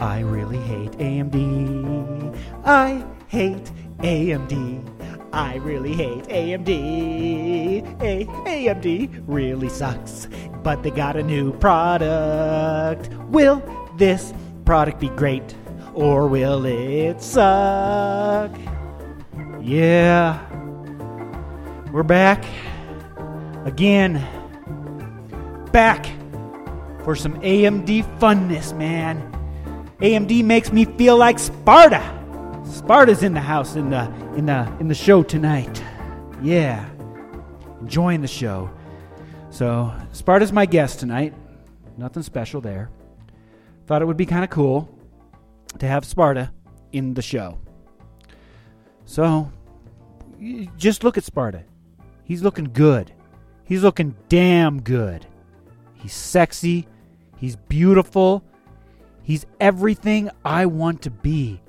I really hate AMD. I hate AMD. I really hate AMD. A- AMD really sucks, but they got a new product. Will this product be great or will it suck? Yeah. We're back again. Back for some AMD funness, man. AMD makes me feel like Sparta. Sparta's in the house in the in the in the show tonight. Yeah. Enjoying the show. So, Sparta's my guest tonight. Nothing special there. Thought it would be kind of cool to have Sparta in the show. So, just look at Sparta. He's looking good. He's looking damn good. He's sexy. He's beautiful. He's everything I want to be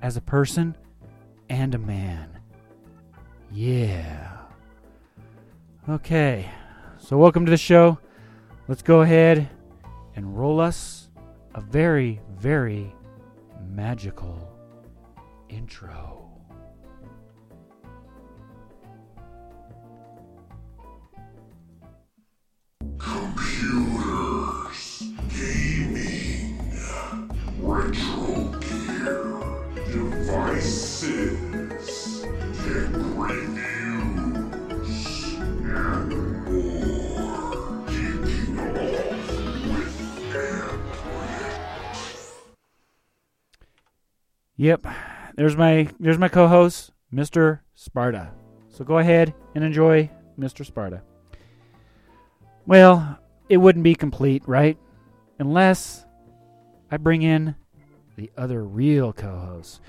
as a person and a man. Yeah. Okay. So, welcome to the show. Let's go ahead and roll us a very, very magical intro. Computers, retro gear, devices, tech reviews, and more. Kicking off with. Yep. There's my there's my co-host, Mr. Sparta. So go ahead and enjoy Mr. Sparta. Well, it wouldn't be complete, right? Unless I bring in the other real co-host.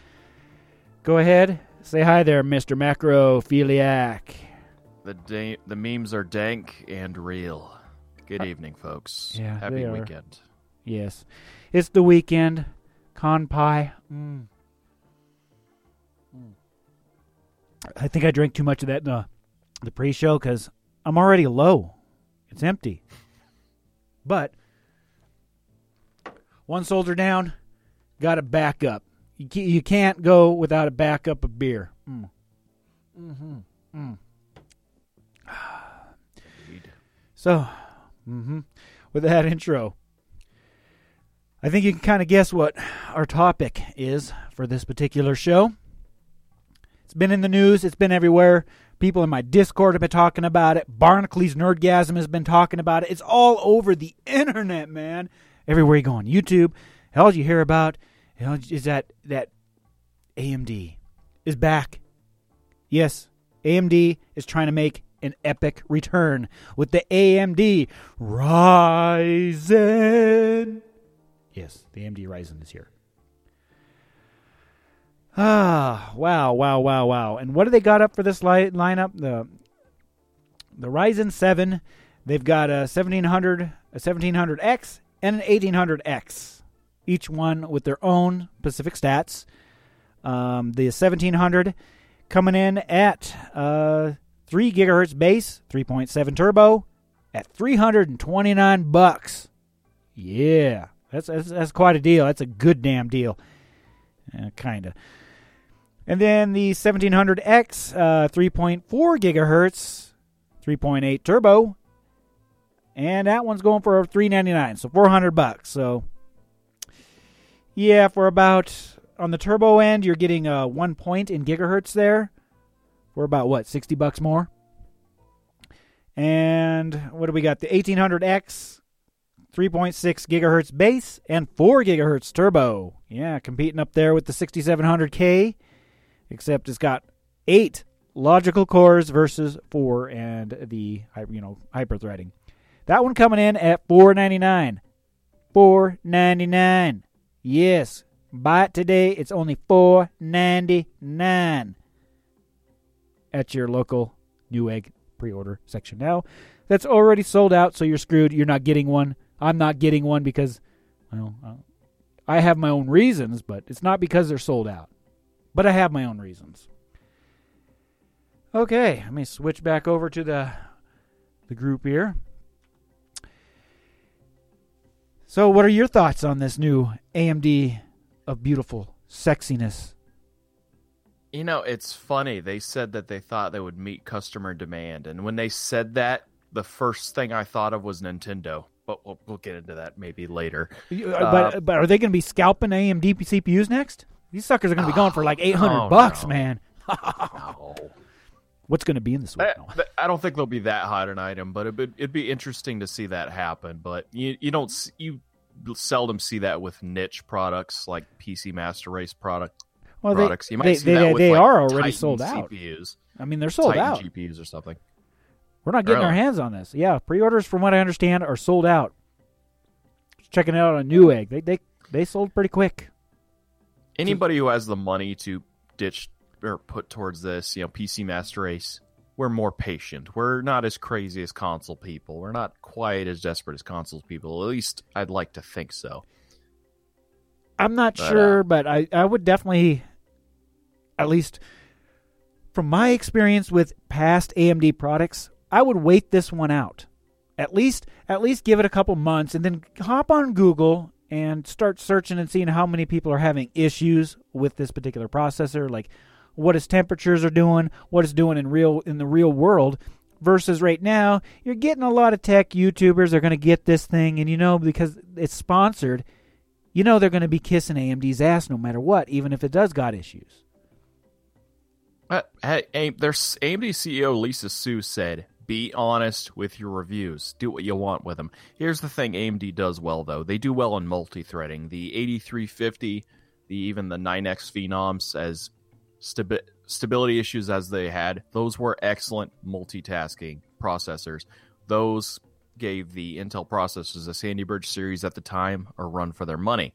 Go ahead, say hi there, Mr. Macrophiliac. The da- the memes are dank and real. Good evening, folks. yeah, Happy weekend. Yes, it's the weekend. Con pie. Mm. Mm. I think I drank too much of that in the, the pre-show because I'm already low. It's empty. But one soldier down, got a backup. You you can't go without a backup of beer. Mm. Mm-hmm. Mm. So, hmm with that intro, I think you can kind of guess what our topic is for this particular show. It's been in the news, it's been everywhere. People in my Discord have been talking about it. Barnacules Nerdgasm has been talking about it. It's all over the internet, man. Everywhere you go on YouTube, all you hear about you know, is that that AMD is back. Yes, AMD is trying to make an epic return with the AMD Ryzen. Yes, the AMD Ryzen is here. Ah, wow, wow, wow, wow. And what do they got up for this li- lineup? The the Ryzen 7, they've got a 1700, a 1700X and an 1800X. Each one with their own Pacific stats. Um, the 1700 coming in at uh, 3 gigahertz base, 3.7 turbo at 329 bucks. Yeah, that's, that's that's quite a deal. That's a good damn deal. Uh, kind of. And then the 1700X, uh, 3.4 gigahertz, 3.8 turbo, and that one's going for 399, so 400 bucks. So yeah, for about on the turbo end, you're getting uh, one point in gigahertz there for about what 60 bucks more. And what do we got? The 1800X, 3.6 gigahertz base and 4 gigahertz turbo. Yeah, competing up there with the 6700K, except it's got eight logical cores versus four and the you know hyper threading. That one coming in at 499. 499. Yes, buy it today. It's only 499 at your local Newegg pre-order section. Now, that's already sold out, so you're screwed. You're not getting one. I'm not getting one because, well, uh, I have my own reasons, but it's not because they're sold out. But I have my own reasons. Okay, let me switch back over to the the group here. So, what are your thoughts on this new AMD of beautiful sexiness? You know, it's funny. They said that they thought they would meet customer demand, and when they said that, the first thing I thought of was Nintendo. But we'll, we'll get into that maybe later. Uh, Uh, but but are they going to be scalping AMD CPUs next? These suckers are going to be going for like eight hundred Oh, bucks, no. man. No. What's going to be in this? I, I don't think they'll be that hot an item, but it'd, it'd be interesting to see that happen. But you you don't you seldom see that with niche products like PC Master Race product Well, they products. you might they, see they, that with they like, are already Titan sold out. CPUs, I mean, they're sold Titan out. GPUs or something. We're not getting our hands on this. Yeah, pre-orders, from what I understand, are sold out. Checking it out on Newegg, they they they sold pretty quick. Anybody who has the money to ditch or put towards this, you know, PC Master Race, we're more patient. We're not as crazy as console people. We're not quite as desperate as console people. At least I'd like to think so. I'm not But, uh, sure, but I, I would definitely, at least from my experience with past AMD products, I would wait this one out. At least at least give it a couple months and then hop on Google and start searching and seeing how many people are having issues with this particular processor, like what its temperatures are doing, what it's doing in real in the real world. Versus right now, you're getting a lot of tech YouTubers are going to get this thing, and you know because it's sponsored, you know they're going to be kissing AMD's ass no matter what, even if it does got issues. Uh, hey, there's AMD CEO Lisa Su said, "Be honest with your reviews. Do what you want with them." Here's the thing: AMD does well, though. They do well in multi-threading. The 8350, the even the 9X Phenoms, as stabi- stability issues as they had, those were excellent multitasking processors. Those gave the Intel processors, the Sandy Bridge series at the time, a run for their money.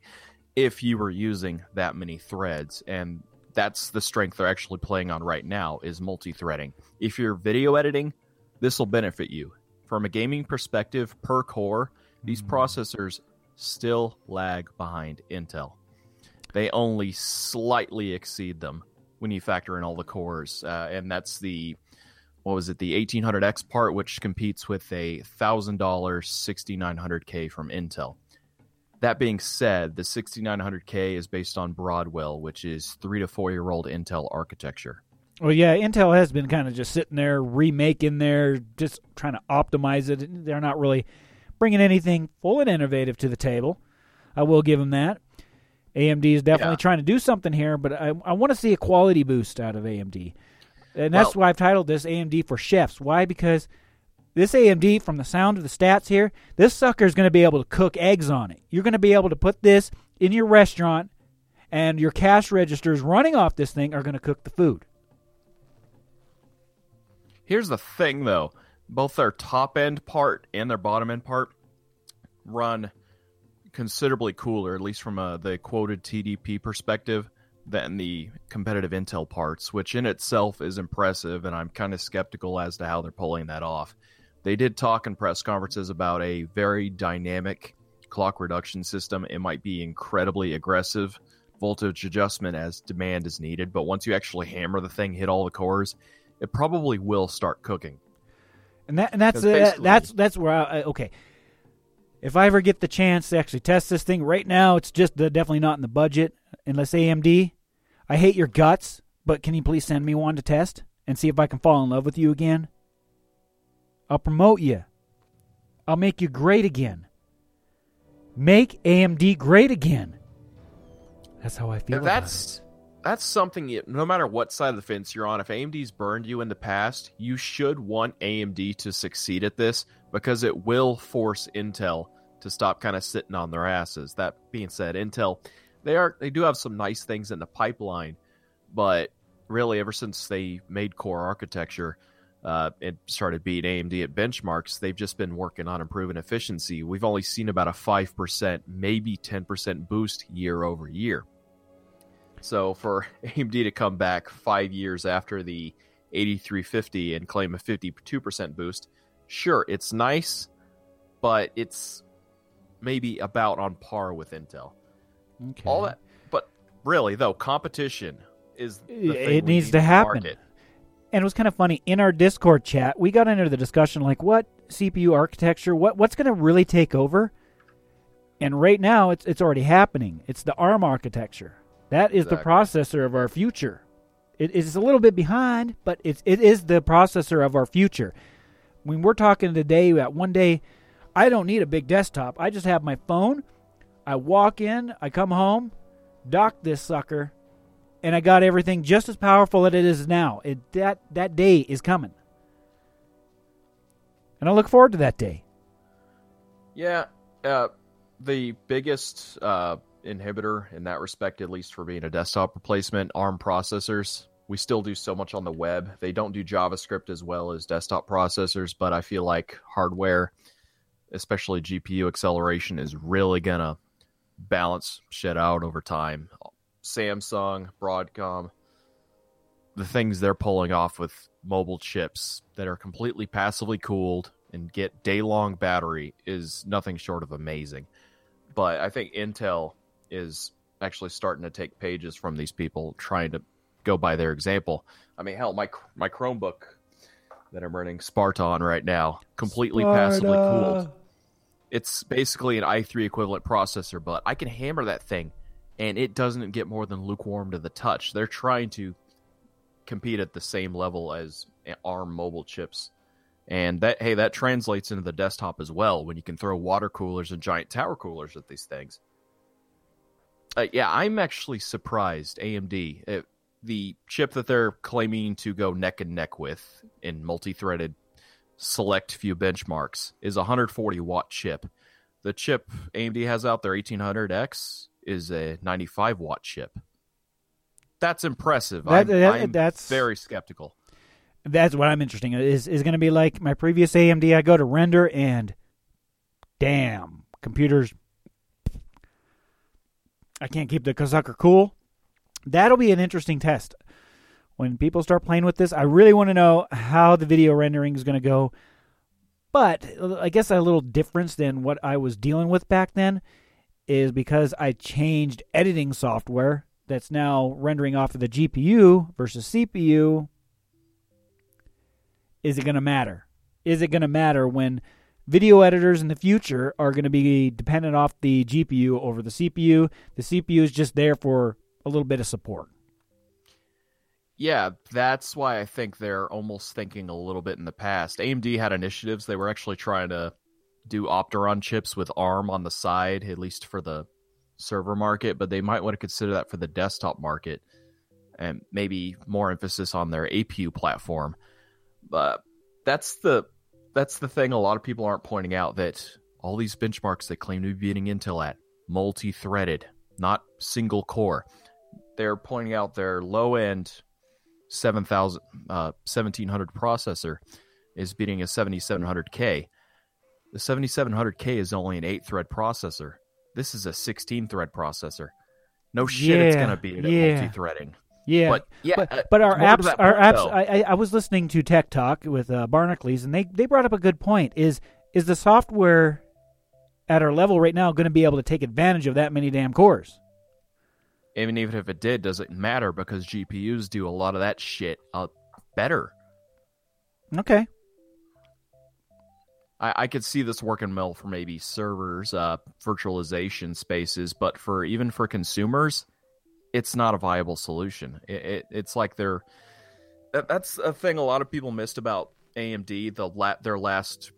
If you were using that many threads, and that's the strength they're actually playing on right now is multi-threading. If you're video editing, this will benefit you. From a gaming perspective, per core, these hmm. processors still lag behind Intel. They only slightly exceed them when you factor in all the cores, uh, and that's the what was it, the 1800X part, which competes with a thousand dollar 6900K from Intel. That being said, the 6900K is based on Broadwell, which is three to four year old Intel architecture. Well, yeah, Intel has been kind of just sitting there remaking their, just trying to optimize it. They're not really bringing anything full and innovative to the table. I will give them that. AMD is definitely Yeah. trying to do something here, but I, I want to see a quality boost out of AMD. And that's Well- why I've titled this AMD for chefs. Why? Because this AMD, from the sound of the stats here, this sucker is going to be able to cook eggs on it. You're going to be able to put this in your restaurant, and your cash registers running off this thing are going to cook the food. Here's the thing, though both their top end part and their bottom end part run considerably cooler, at least from a, the quoted TDP perspective, than the competitive Intel parts, which in itself is impressive, and I'm kind of skeptical as to how they're pulling that off. They did talk in press conferences about a very dynamic clock reduction system. It might be incredibly aggressive voltage adjustment as demand is needed, but once you actually hammer the thing, hit all the cores, it probably will start cooking. And that and that's uh, that's that's where I okay. If I ever get the chance to actually test this thing, right now it's just definitely not in the budget. Unless AMD, I hate your guts, but can you please send me one to test and see if I can fall in love with you again? I'll promote you. I'll make you great again. Make AMD great again. That's how I feel. about that's that's something you, no matter what side of the fence you're on if amd's burned you in the past you should want amd to succeed at this because it will force intel to stop kind of sitting on their asses that being said intel they are they do have some nice things in the pipeline but really ever since they made core architecture uh, and started beating AMD at benchmarks, they've just been working on improving efficiency. We've only seen about a 5%, maybe 10% boost year over year. So for AMD to come back five years after the 8350 and claim a 52% boost, sure, it's nice, but it's maybe about on par with Intel. Okay. All that, but really though, competition is It- needs need to happen. market. and it was kind of funny in our Discord chat. We got into the discussion like, what CPU architecture, what what's going to really take over? And right now, it's it's already happening. It's the ARM architecture. That is the processor of our future. It is a little bit behind, but it's it is the processor of our future. When we're talking today, that one day, I don't need a big desktop. I just have my phone. I walk in, I come home, dock this sucker, and I got everything just as powerful as it is now. It, that that day is coming, and I look forward to that day. Yeah, uh, the biggest uh, inhibitor in that respect, at least for being a desktop replacement, ARM processors. We still do so much on the web. They don't do JavaScript as well as desktop processors, but I feel like hardware, especially GPU acceleration, is really gonna balance shit out over time. Samsung, Broadcom, the things they're pulling off with mobile chips that are completely passively cooled and get day long battery is nothing short of amazing. But I think Intel is actually starting to take pages from these people, trying to go by their example. I mean, hell, my my Chromebook that I'm running Sparta on right now, completely passively cooled. It's basically an i3 equivalent processor, but I can hammer that thing and it doesn't get more than lukewarm to the touch. They're trying to compete at the same level as ARM mobile chips. And that hey, that translates into the desktop as well when you can throw water coolers and giant tower coolers at these things. Uh, yeah, I'm actually surprised AMD uh, the chip that they're claiming to go neck and neck with in multi-threaded select few benchmarks is a 140 watt chip. The chip AMD has out there 1800X is a 95 watt chip. That's impressive. That- I'm, that- I'm that's- very skeptical. That's what I'm interested in. Is is going to be like my previous AMD? I go to render and, damn, computers. I can't keep the sucker cool. That'll be an interesting test when people start playing with this. I really want to know how the video rendering is going to go. But uh, I guess a little difference than what I was dealing with back then is because I changed editing software that's now rendering off of the GPU versus CPU is it going to matter? Is it going to matter when video editors in the future are going to be dependent off the GPU over the CPU? The CPU is just there for a little bit of support. Yeah, that's why I think they're almost thinking a little bit in the past. AMD had initiatives. They were actually trying to do Opteron chips with ARM on the side, at least for the server market, but they might want to consider that for the desktop market and maybe more emphasis on their APU platform. But that's the that's the thing a lot of people aren't pointing out that all these benchmarks they claim to be beating Intel at multi-threaded, not single core. They're pointing out their low end 7000 uh, 1700 processor is beating a 7700K. The 7700K is only an 8 thread processor. This is a 16 thread processor. No shit it's going to be yeah. multi-threading. Yeah, But yeah, but, uh, but our apps, that our apps. though. I I was listening to Tech Talk with uh, Barnacules, and they they brought up a good point. Is is the software at our level right now going to be able to take advantage of that many damn cores? Even even if it did, doesn't matter because GPUs do a lot of that shit uh, better. Okay, I, I could see this working well for maybe servers, uh, virtualization spaces, but for even for consumers, it's not a viable solution. It, it, it's like they're that, that's a thing a lot of people missed about AMD. The la- their last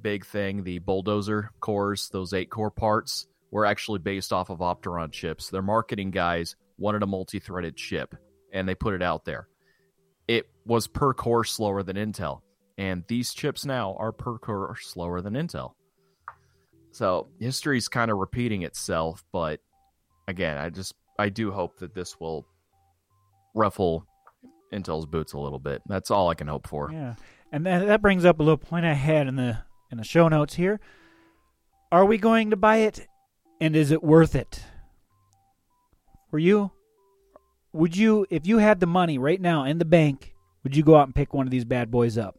big thing, the bulldozer cores, those eight core parts, were actually based off of Opteron chips. Their marketing guys wanted a multi-threaded chip, and they put it out there. It was per core slower than Intel and these chips now are per core slower than Intel. So history's kind of repeating itself, but again, I just I do hope that this will ruffle Intel's boots a little bit. That's all I can hope for. yeah, and that, that brings up a little point I had in the in the show notes here. Are we going to buy it, and is it worth it? For you, would you, if you had the money right now in the bank, would you go out and pick one of these bad boys up?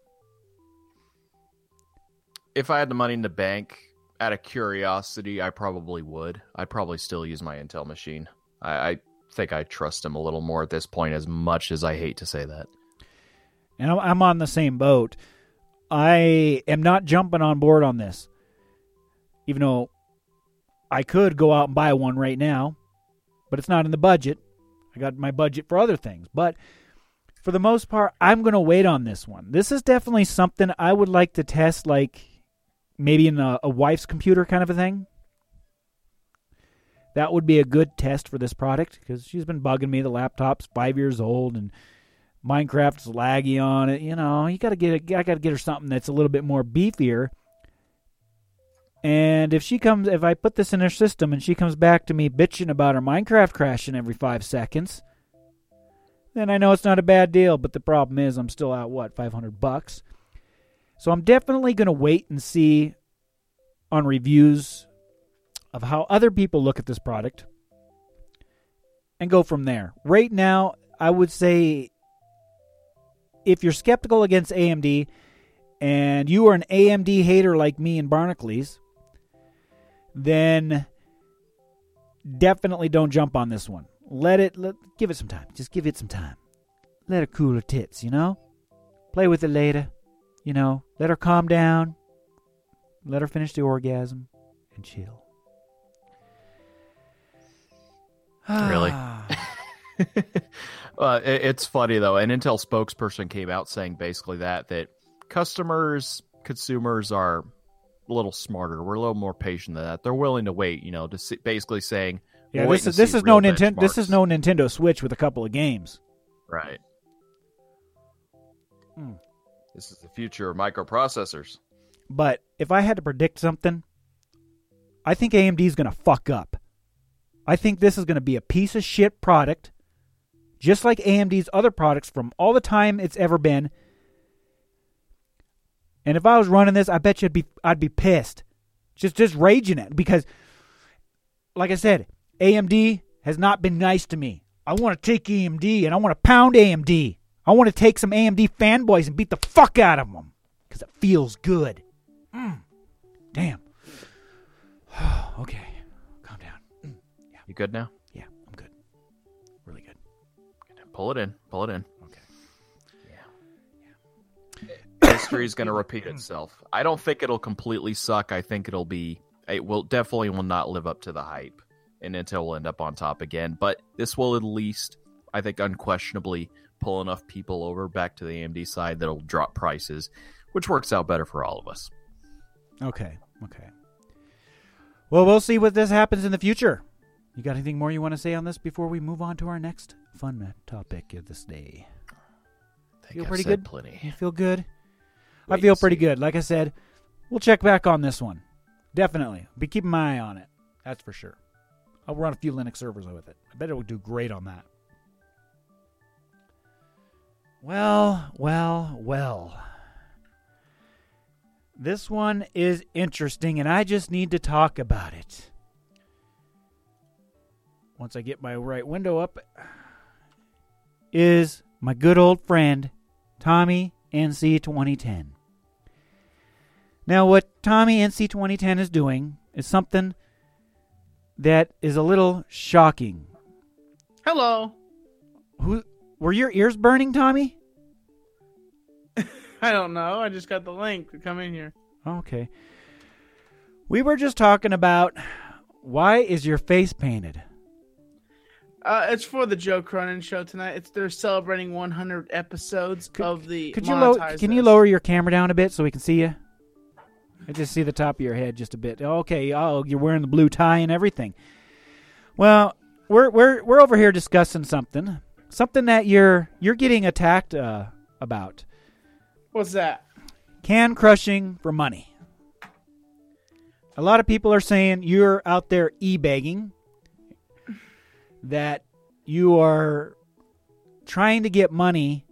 If I had the money in the bank, out of curiosity, I probably would. I'd probably still use my Intel machine. I, I think I trust him a little more at this point, as much as I hate to say that. and I'm- I'm on the same boat. I am not jumping on board on this, even though I could go out and buy one right now, but it's not in the budget. I got my budget for other things. But for the most part, I'm going to wait on this one. This is definitely something I would like to test, like maybe in a, a wife's computer kind of a thing. That would be a good test for this product because she's been bugging me. The laptop's five years old and Minecraft's laggy on it. You know, you got to get it. I got to get her something that's a little bit more beefier. And if she comes, if I put this in her system and she comes back to me bitching about her Minecraft crashing every five seconds, then I know it's not a bad deal. But the problem is, I'm still out what 500 bucks. So I'm definitely going to wait and see on reviews of how other people look at this product and go from there. Right now, I would say if you're skeptical against AMD and you are an AMD hater like me and Barnacules, then definitely don't jump on this one. Let it let, give it some time. Just give it some time. Let her cool her tits, you know? Play with it later. You know, let her calm down. Let her finish the orgasm and chill. Really? uh, it- it's funny though. An Intel spokesperson came out saying basically that that customers, consumers are a little smarter. We're a little more patient than that. They're willing to wait. You know, to see, basically saying, Yeah, this is this is no Nintendo. This is no Nintendo Switch with a couple of games. right. Hmm. This is the future of microprocessors. But if I had to predict something, I think AMD is going to fuck up. I think this is going to be a piece of shit product, just like AMD's other products from all the time it's ever been. And if I was running this, I bet you I'd be I'd be pissed, just just raging it because, like I said, AMD has not been nice to me. I want to take AMD and I want to pound AMD. I want to take some AMD fanboys and beat the fuck out of them because it feels good. Mm. Damn. okay, calm down. Yeah, You good now? Yeah, I'm good. Really good. Pull it in. Pull it in. History is going to repeat itself. I don't think it'll completely suck. I think it'll be it will definitely will not live up to the hype, and Intel will end up on top again. But this will at least, I think, unquestionably pull enough people over back to the AMD side that'll drop prices, which works out better for all of us. Okay. Okay. Well, we'll see what this happens in the future. You got anything more you want to say on this before we move on to our next fun topic of this day? I think Feel I've pretty said good? You feel good? I feel pretty see. good. Like I said, we'll check back on this one. Definitely. Be keeping my eye on it. That's for sure. I'll run a few Linux servers with it. I bet it will do great on that. Well, well, well. This one is interesting, and I just need to talk about it. Once I get my right window up, is my good old friend Tommy NC 2010. Now, what Tommy NC 2010 is doing is something that is a little shocking. Hello. Who were your ears burning, Tommy? I don't know. I just got the link to come in here. Okay. We were just talking about why is your face painted? Uh, it's for the Joe Cronin show tonight. It's they're celebrating 100 episodes Could- of the. Could you low, can you lower your camera down a bit so we can see you? I just see the top of your head just a bit. Okay, oh, you're wearing the blue tie and everything. Well, we're we're we're over here discussing something, something that you're you're getting attacked uh, about. What's that? Can crushing for money. A lot of people are saying you're out there e-begging, that you are trying to get money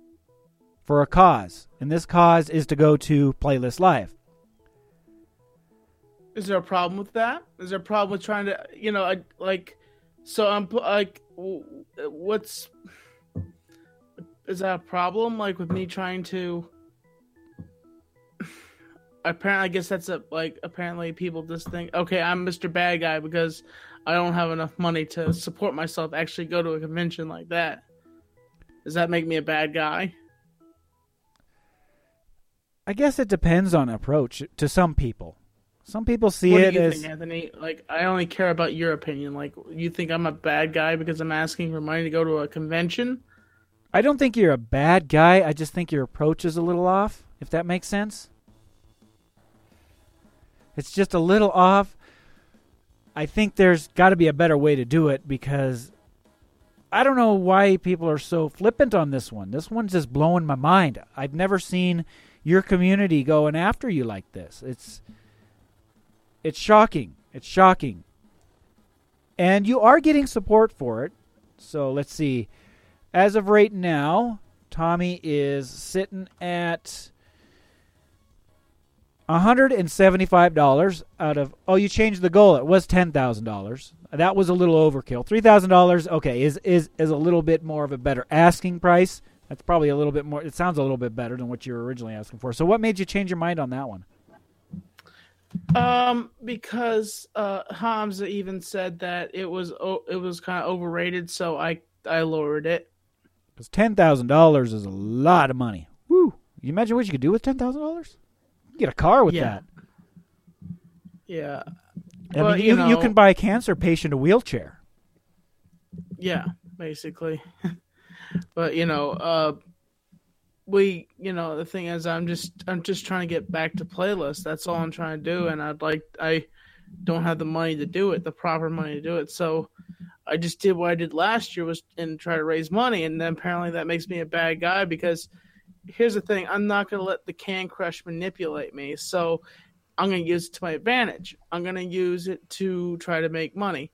for a cause, and this cause is to go to Playlist Live. Is there a problem with that? Is there a problem with trying to, you know, I, like, so I'm like, what's, is that a problem? Like with me trying to, apparently, I guess that's a, like, apparently people just think, okay, I'm Mr. Bad Guy because I don't have enough money to support myself, actually go to a convention like that. Does that make me a bad guy? I guess it depends on approach to some people. Some people see what it do you as think, Anthony? Like, I only care about your opinion. Like, you think I'm a bad guy because I'm asking for money to go to a convention? I don't think you're a bad guy. I just think your approach is a little off, if that makes sense. It's just a little off. I think there's got to be a better way to do it because I don't know why people are so flippant on this one. This one's just blowing my mind. I've never seen your community going after you like this. It's it's shocking. It's shocking. And you are getting support for it. So let's see. As of right now, Tommy is sitting at $175 out of Oh, you changed the goal. It was $10,000. That was a little overkill. $3,000 okay, is is is a little bit more of a better asking price. That's probably a little bit more it sounds a little bit better than what you were originally asking for. So what made you change your mind on that one? Um, because uh, Hamza even said that it was o- it was kind of overrated, so I I lowered it. Cuz $10,000 is a lot of money. Woo. You imagine what you could do with $10,000? Get a car with Yeah. that. Yeah, I Well, mean, you you, you can buy a cancer patient a wheelchair. yeah, basically. but you know, uh, we you know the thing is, I'm just I'm just trying to get back to playlist. That's all I'm trying to do, and I'd like I don't have the money to do it, the proper money to do it. So I just did what I did last year was and try to raise money, and then apparently that makes me a bad guy because here's the thing: I'm not going to let the can crush manipulate me. So I'm going to use it to my advantage. I'm going to use it to try to make money.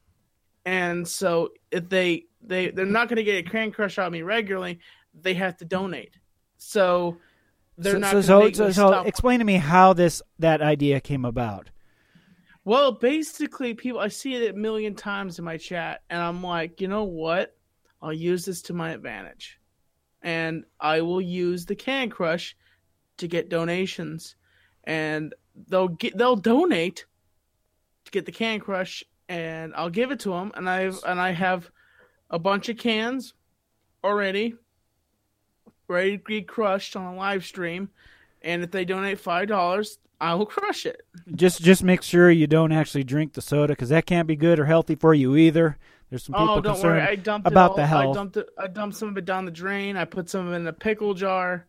And so if they they they're not going to get a can crush of me regularly, they have to donate. So they're so, not so, going to so, so, me so explain to me how this that idea came about. Well, basically, people I see it a million times in my chat, and I'm like, you know what? I'll use this to my advantage, and I will use the Can Crush to get donations, and they'll get they'll donate to get the Can Crush, and I'll give it to them, and I've and I have a bunch of cans already ready to get crushed on a live stream, and if they donate five dollars, I will crush it. Just just make sure you don't actually drink the soda because that can't be good or healthy for you either. There's some people Oh, don't concerned worry. I dumped about it all. the health. I dumped it. I dumped some of it down the drain. I put some of it in a pickle jar.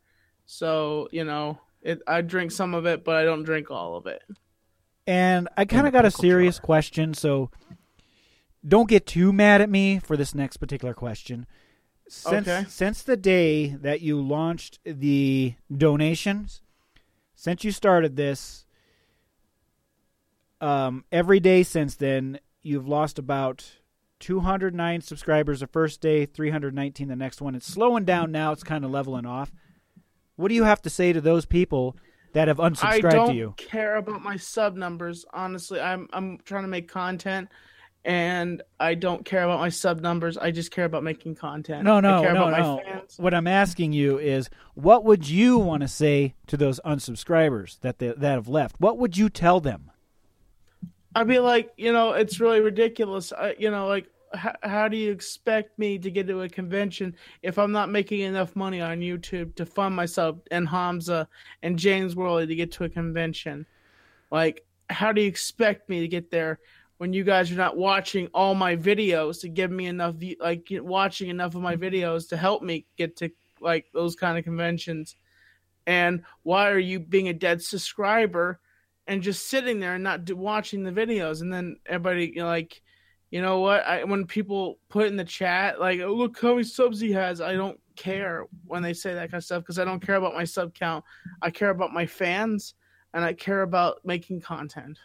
So you know, it. I drink some of it, but I don't drink all of it. And I kind of got a serious jar. question, so don't get too mad at me for this next particular question. Since Okay. since the day that you launched the donations, since you started this, um, every day since then, you've lost about 209 subscribers the first day, 319 the next one. It's slowing down now. It's kind of leveling off. What do you have to say to those people that have unsubscribed to you? I don't care about my sub numbers. Honestly, I'm I'm trying to make content, and I don't care about my sub numbers. I just care about making content. No, no, I care no, about no. my fans. What I'm asking you is, what would you want to say to those unsubscribers that they, that have left? What would you tell them? I'd be like, you know, it's really ridiculous. I, you know, like, how, how do you expect me to get to a convention if I'm not making enough money on YouTube to fund myself and Hamza and James Worley to get to a convention? Like, how do you expect me to get there when you guys are not watching all my videos to give me enough, like, watching enough of my mm-hmm. videos to help me get to like those kind of conventions? And why are you being a dead subscriber? and just sitting there and not do, watching the videos and then everybody you know, like you know what I, when people put in the chat like oh, look how many subs he has i don't care when they say that kind of stuff because i don't care about my sub count i care about my fans and i care about making content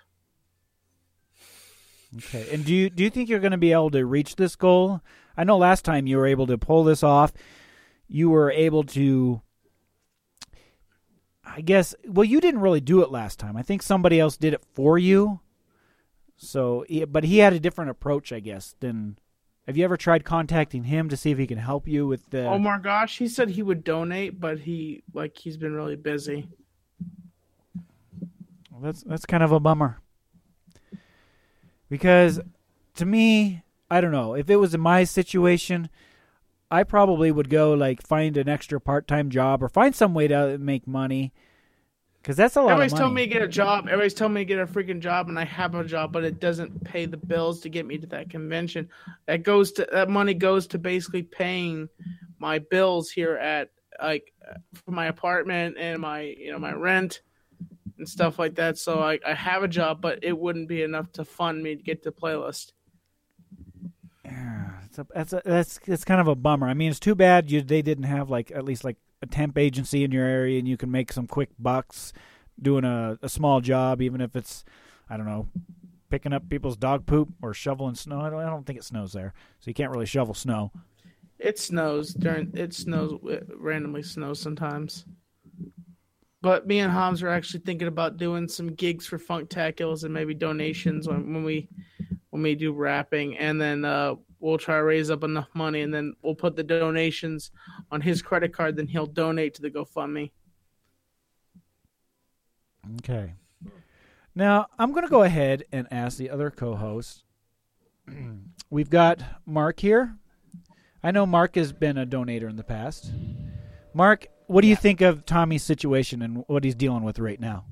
Okay. And do you do you think you're going to be able to reach this goal? I know last time you were able to pull this off. You were able to I guess well you didn't really do it last time. I think somebody else did it for you. So, but he had a different approach, I guess, than Have you ever tried contacting him to see if he can help you with the oh my gosh he said he would donate but he like he's been really busy Well, that's that's kind of a bummer. Because to me, I don't know, if it was in my situation, I probably would go like find an extra part-time job or find some way to make money Because that's a lot Everybody's of telling me to get a job. Everybody's telling me to get a freaking job, and I have a job, but it doesn't pay the bills to get me to that convention. That goes to that money goes to basically paying my bills here at like for my apartment and my you know my rent and stuff like that. So I, I have a job, but it wouldn't be enough to fund me to get the playlist. Yeah, it's a, that's a, that's it's kind of a bummer. I mean, it's too bad you they didn't have like at least like a temp agency in your area and you can make some quick bucks doing a, a small job, even if it's I don't know picking up people's dog poop or shoveling snow. I don't, I don't think it snows there, so you can't really shovel snow. It snows during it snows it randomly snows sometimes. But me and Homs are actually thinking about doing some gigs for Funktaculars and maybe donations when, when we when we do rapping, and then uh, we'll try to raise up enough money, and then we'll put the donations on his credit card. Then he'll donate to the GoFundMe. Okay. Now I'm going to go ahead and ask the other co-hosts. We've got Mark here. I know Mark has been a donator in the past. Mark, what do you think of Tommy's situation and what he's dealing with right now?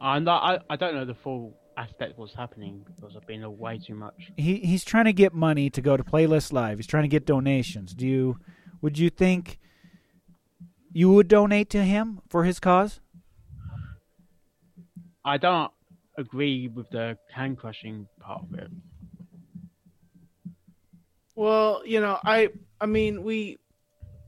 I'm not, I, I don't know the full aspect of what's happening because I've been away too much. He he's trying to get money to go to Playlist Live. He's trying to get donations. Do you would you think you would donate to him for his cause? I don't agree with the hand crushing part of it. Well, you know, I I mean, we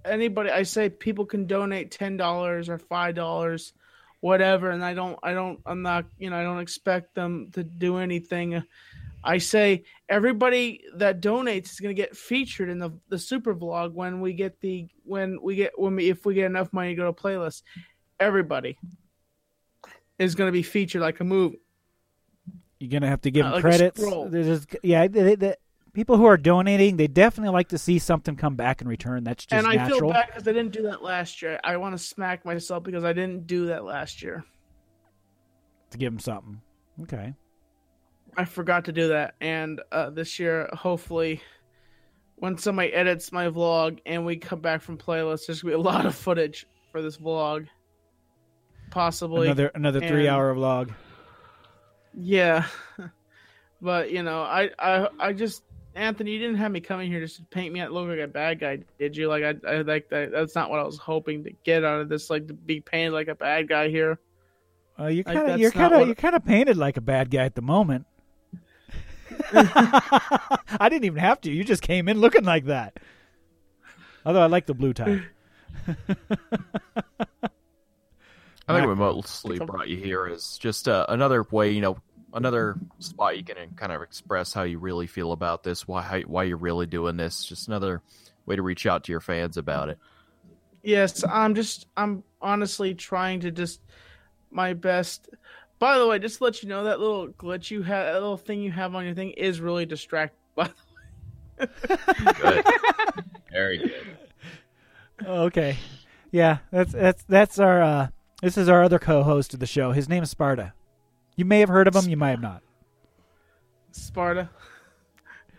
anybody I say people can donate ten dollars or five dollars, whatever, and I don't I don't I'm not you know I don't expect them to do anything. I say everybody that donates is going to get featured in the the super vlog when we get the when we get when we if we get enough money to go to playlist. Everybody is going to be featured like a movie. You're gonna have to give Uh, him like credits. Just, yeah, the, the people who are donating, they definitely like to see something come back in return. That's just and I natural. feel bad because I didn't do that last year. I want to smack myself because I didn't do that last year. to give them something. Okay. I forgot to do that, and uh, this year, hopefully, when somebody edits my vlog and we come back from playlist, there's gonna be a lot of footage for this vlog. Possibly, Another another three and- hour vlog. yeah. but you know, I, I, I just Anthony, you didn't have me coming here just to paint me out look like a bad guy, did you? Like I, I like that. That's not what I was hoping to get out of this. Like to be painted like a bad guy here. Uh, you Like, kind of that's you're kind of you're kind of painted like a bad guy at the moment. I didn't even have to. You just came in looking like that. Although I like the blue tie. I think Yeah. what mostly brought you here is just uh, another way, you know, another spot you can kind of express how you really feel about this, why how, why you're really doing this. Just another way to reach out to your fans about it. Yes, I'm just I'm honestly trying to just my best. By the way, just to let you know that little glitch you have, that little thing you have on your thing is really distract. By the Good. Very good. okay. Yeah, that's that's that's our uh this is our other co-host of the show. His name is Sparta. You may have heard of him, you might have not. Sparta.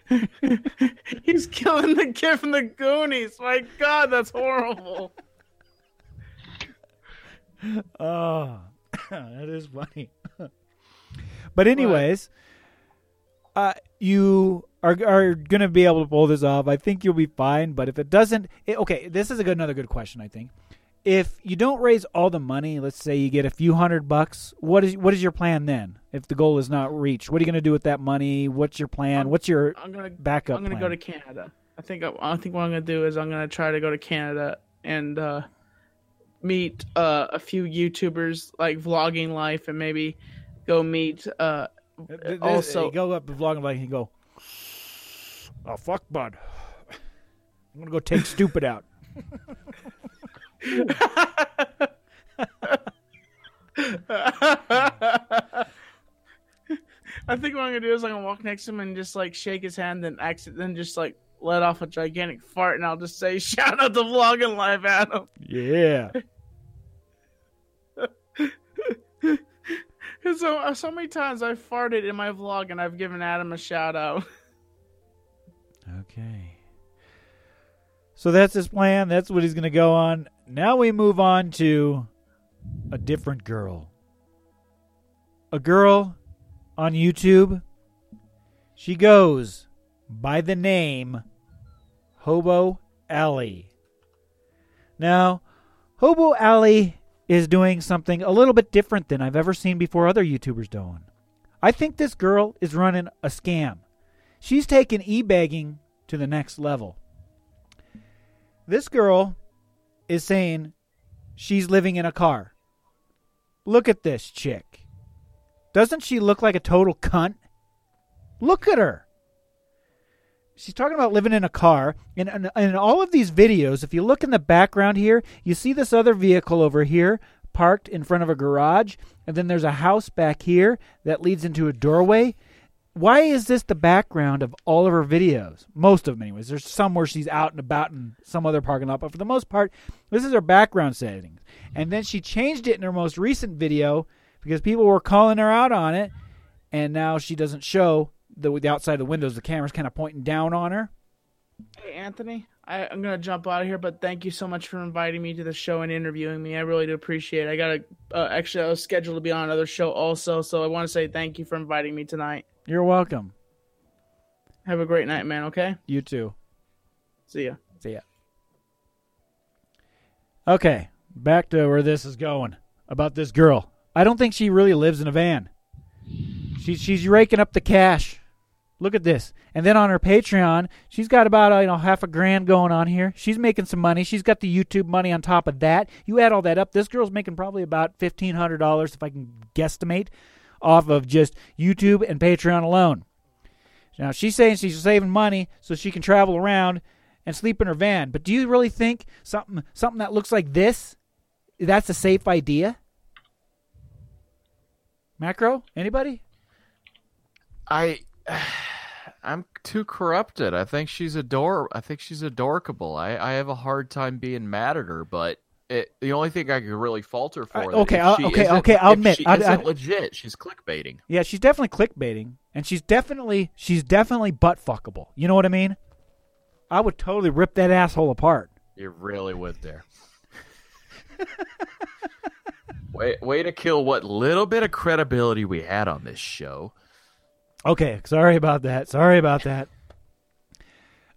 He's killing the kid from the Goonies. My God, that's horrible. Oh, that is funny. but anyways, uh, you are are gonna be able to pull this off. I think you'll be fine. But if it doesn't, it, okay, this is a good, another good question. I think if you don't raise all the money, let's say you get a few hundred bucks, what is what is your plan then? If the goal is not reached, what are you gonna do with that money? What's your plan? I'm- What's your I'm gonna backup? I'm gonna go to Canada. I think I, I think what I'm gonna do is I'm gonna try to go to Canada and uh, meet uh, a few YouTubers like vlogging life and maybe go meet. Uh, also- go up the vlog and like you go, oh fuck, bud, I'm gonna go take stupid out. I think what I'm gonna do is I'm gonna walk next to him and just like shake his hand, then exit, then just like let off a gigantic fart, and I'll just say, "Shout out to vlogging live, Adam." Yeah. so uh, so many times I've farted in my vlog and I've given Adam a shout out. Okay. So that's his plan. That's what he's going to go on. Now we move on to a different girl. A girl on YouTube. She goes by the name Hobo Alley. Now, Hobo Alley is doing something a little bit different than I've ever seen before other YouTubers doing. I think this girl is running a scam. She's taken e-bagging to the next level. This girl is saying she's living in a car. Look at this chick. Doesn't she look like a total cunt? Look at her. She's talking about living in a car. And in, all of these videos, if you look in the background here, you see this other vehicle over here parked in front of a garage. And then there's a house back here that leads into a doorway. Why is this the background of all of her videos? Most of them, anyways. There's some where she's out and about in some other parking lot, but for the most part, this is her background settings. And then she changed it in her most recent video because people were calling her out on it, and now she doesn't show the, the outside of the windows. The camera's kind of pointing down on her. Hey, Anthony, I, I'm gonna jump out of here, but thank you so much for inviting me to the show and interviewing me. I really do appreciate it. I got a uh, actually I was scheduled to be on another show also, so I want to say thank you for inviting me tonight. You're welcome. Have a great night, man. Okay, You too. see ya. See ya. Okay, back to where this is going about this girl. I don't think she really lives in a van. She's she's raking up the cash. Look at this. And then on her Patreon, she's got about uh, you know half a grand going on here. She's making some money. She's got the YouTube money on top of that. You add all that up, this girl's making probably about fifteen hundred dollars if I can guesstimate off of just YouTube and Patreon alone. Now she's saying she's saving money so she can travel around and sleep in her van. But do you really think something something that looks like this that's a safe idea? Macro? Anybody? I I'm too corrupted. I think she's ador I think she's adorkable. I, I have a hard time being mad at her, but it, the only thing I could really falter for is okay, I'll- she okay, okay, I'll admit, she I- isn't I- legit. She's clickbaiting. Yeah, she's definitely clickbaiting, and she's definitely she's definitely butt fuckable. You know what I mean? I would totally rip that asshole apart. You really would there. way way to kill what little bit of credibility we had on this show. Okay, sorry about that. Sorry about that.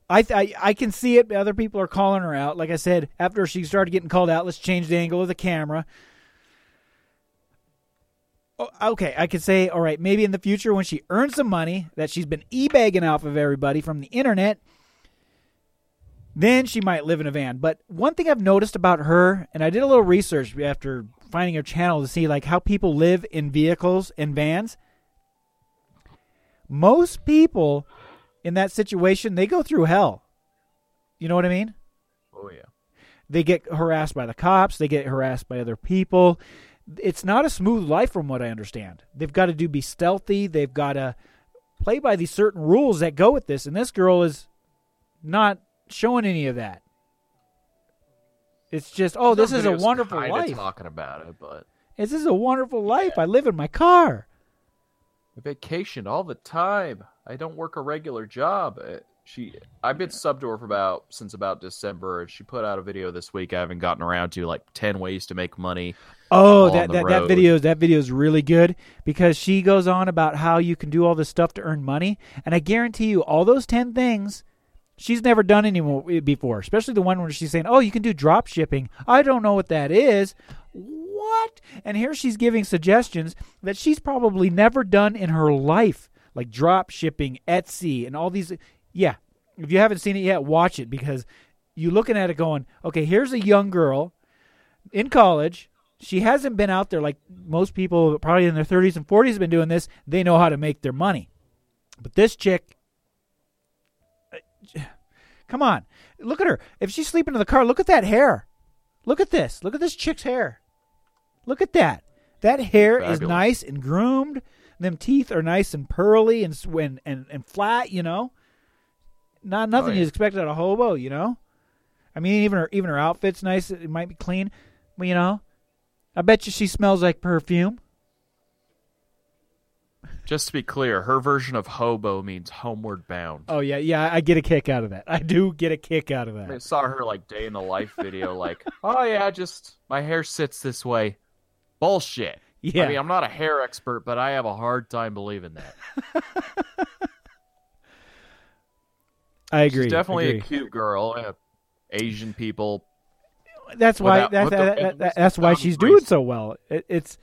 I, th- I I can see it. Other people are calling her out. Like I said, after she started getting called out, let's change the angle of the camera. Oh, okay, I could say, all right, maybe in the future when she earns some money that she's been e-begging off of everybody from the internet, then she might live in a van. But one thing I've noticed about her, and I did a little research after finding her channel to see like how people live in vehicles and vans most people in that situation they go through hell. You know what i mean? Oh yeah. they get harassed by the cops. They get harassed by other people. It's not a smooth life from what i understand. They've got to do be stealthy. They've got to play by these certain rules that go with this and this girl is not showing any of that. It's just oh this is a wonderful life. Talking about it, but this is a wonderful life. I live in my car I vacation all the time. I don't work a regular job. Uh, She, I've been sub to her for about since about December, and she put out a video this week. I haven't gotten around to like ten ways to make money. Oh, that that, that video that video is really good because she goes on about how you can do all this stuff to earn money, and I guarantee you, all those ten things, she's never done any before. Especially the one where she's saying, "Oh, you can do drop shipping." I don't know what that is. What? And here she's giving suggestions that she's probably never done in her life, like drop shipping, Etsy, and all these. Yeah, if you haven't seen it yet, watch it because you're looking at it going, okay, here's a young girl in college. She hasn't been out there like most people, probably in their 30s and 40s, have been doing this. They know how to make their money. But this chick, come on, look at her. If she's sleeping in the car, look at that hair. Look at this. Look at this chick's hair. Look at that. That hair is nice and groomed. Them teeth are nice and pearly and and and, and flat. You know, not oh, nothing yeah. you expect out of hobo. You know, I mean, even her even her outfit's nice. It might be clean, but you know, I bet you she smells like perfume. Just to be clear, her version of hobo means homeward bound. Oh yeah, yeah, I get a kick out of that. I do get a kick out of that. I saw her like day in the life video, like, oh yeah, just my hair sits this way. Bullshit. Yeah. I mean, I'm not a hair expert, but I have a hard time believing that. I agree. She's definitely agree. a cute girl. uh, Asian people. that's why without- that's the- that, that- that's why she's doing so well. It, it's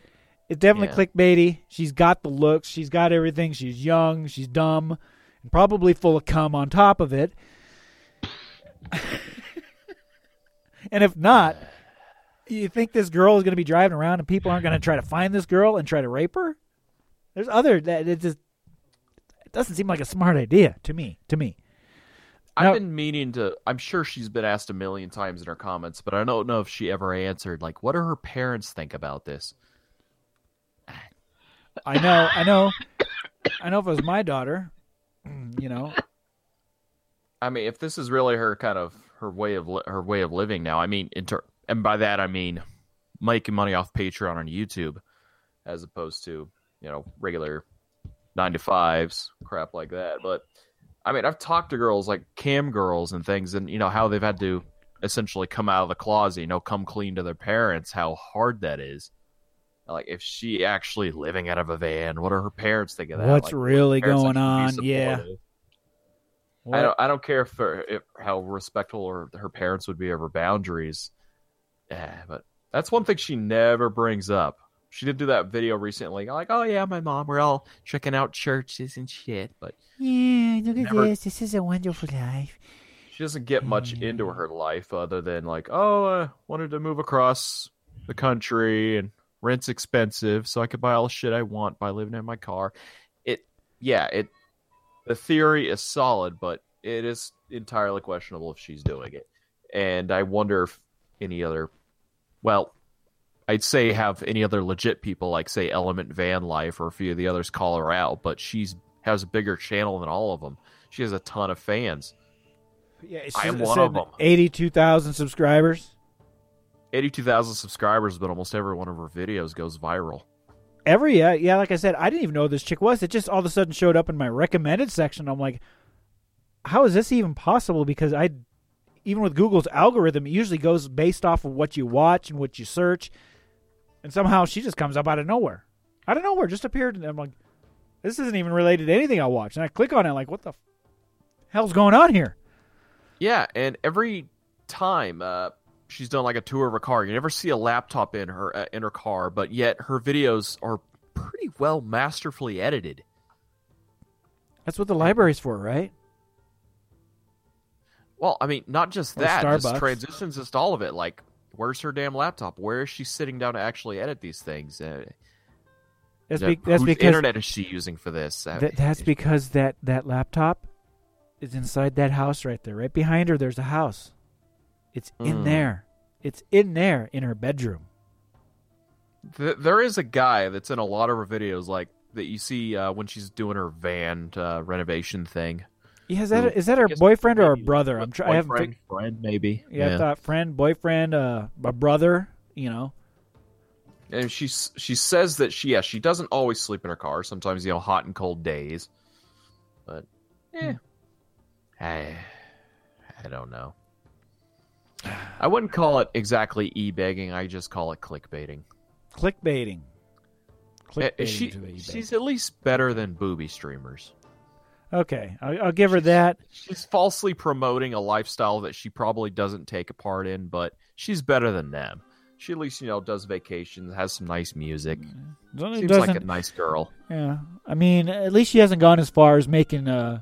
it's definitely Yeah. clickbaity. She's got the looks. She's got everything. She's young. She's dumb, and probably full of cum on top of it. and if not, you think this girl is going to be driving around and people aren't going to try to find this girl and try to rape her? There's other that it just it doesn't seem like a smart idea to me. To me. I've Now- been meaning to. I'm sure she's been asked a million times in her comments, but I don't know if she ever answered. Like, what do her parents think about this? I know, I know, I know. If it was my daughter, you know, I mean, if this is really her kind of her way of li- her way of living now, I mean, inter- and by that I mean making money off Patreon on YouTube, as opposed to you know regular nine to fives crap like that. But I mean, I've talked to girls like cam girls and things, and you know how they've had to essentially come out of the closet, you know, come clean to their parents. How hard that is. Like, if she actually living out of a van, what are her parents think of that? What's Like, really going on? Yeah. what- I don't. I don't care if, her, if how respectful or her parents would be of her boundaries. Yeah, but that's one thing she never brings up. She did do that video recently, like, "Oh yeah, my mom. We're all checking out churches and shit." But yeah, look at Never- this. This is a wonderful life. she doesn't get much into her life other than like, "Oh, I wanted to move across the country and rent's expensive, so I could buy all the shit I want by living in my car." It, yeah, it. The theory is solid, but it is entirely questionable if she's doing it. And I wonder if any other, well, I'd say have any other legit people like say Element Van Life or a few of the others call her out, but she's has a bigger channel than all of them. She has a ton of fans. Yeah, I am it one of them. Eighty-two thousand subscribers. 82,000 subscribers, but almost every one of her videos goes viral. Every yeah, yeah. Like I said, I didn't even know who this chick was. It just all of a sudden showed up in my recommended section. I'm like, how is this even possible? Because I, even with Google's algorithm, it usually goes based off of what you watch and what you search, and somehow she just comes up out of nowhere, out of nowhere, just appeared, and I'm like, this isn't even related to anything I watch. And I click on it, like, what the f- hell's going on here? Yeah, and every time uh, she's done like a tour of her car, you never see a laptop in her uh, in her car, but yet her videos are pretty well masterfully edited. That's what the library's for, right? Well, I mean, not just Or that, just transitions, just all of it. Like, where's her damn laptop? Where is she sitting down to actually edit these things? Uh, That's, be- that's whose because internet is she using for this? Th- that's because that that laptop is inside that house right there. Right behind her, there's a house. It's in Mm. there. It's in there in her bedroom. Th- there is a guy that's in a lot of her videos, like that you see uh, when she's doing her van uh, renovation thing. Yeah, is that is that her boyfriend or a maybe brother? I'm trying. I haven't. fig- friend, maybe. yeah, I thought friend, boyfriend, uh, a brother. You know. and she she says that she yeah she doesn't always sleep in her car. Sometimes you know hot and cold days, but eh, I I don't know. I wouldn't call it exactly e-begging. I just call it clickbaiting. Clickbaiting. Eh, Clickbaiting she, to the eBay. she's at least better than booby streamers. Okay, I'll, I'll give her that. She's falsely promoting a lifestyle that she probably doesn't take a part in, but she's better than them. She at least you know does vacations, has some nice music. It Seems doesn't. like a nice girl. Yeah, I mean, at least she hasn't gone as far as making uh,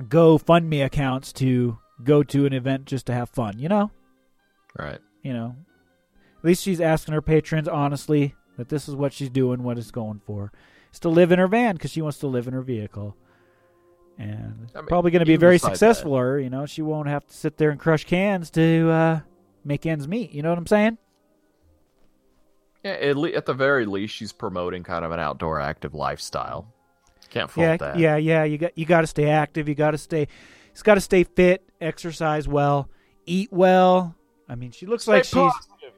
GoFundMe accounts to go to an event just to have fun. You know. Right. you know, at least she's asking her patrons honestly that this is what she's doing, what it's going for. Is to live in her van because she wants to live in her vehicle. And I mean, probably going to be very successful. Or you know, she won't have to sit there and crush cans to uh, make ends meet. You know what I'm saying? Yeah, at, le- at the very least, she's promoting kind of an outdoor active lifestyle. Can't fault yeah, that. yeah, yeah. You got you got to stay active. You got to stay. It's got to stay fit, exercise well, eat well. I mean, she looks like she's. positive.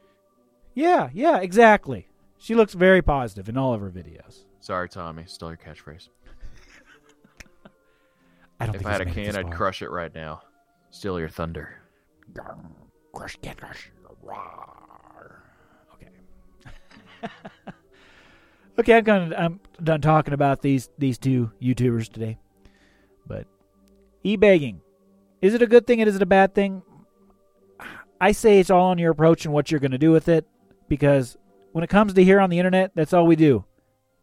Yeah, yeah, exactly. She looks very positive in all of her videos. Sorry, Tommy. Still your catchphrase. I don't If think I had a he's made it can, I'd crush it right now. Steal your thunder. Crush, can crush. Okay. Okay, I'm gonna I'm done talking about these these two YouTubers today. But e-begging, is it a good thing? Is it a bad thing? I say it's all on your approach and what you're going to do with it. Because when it comes to here on the internet, that's all we do.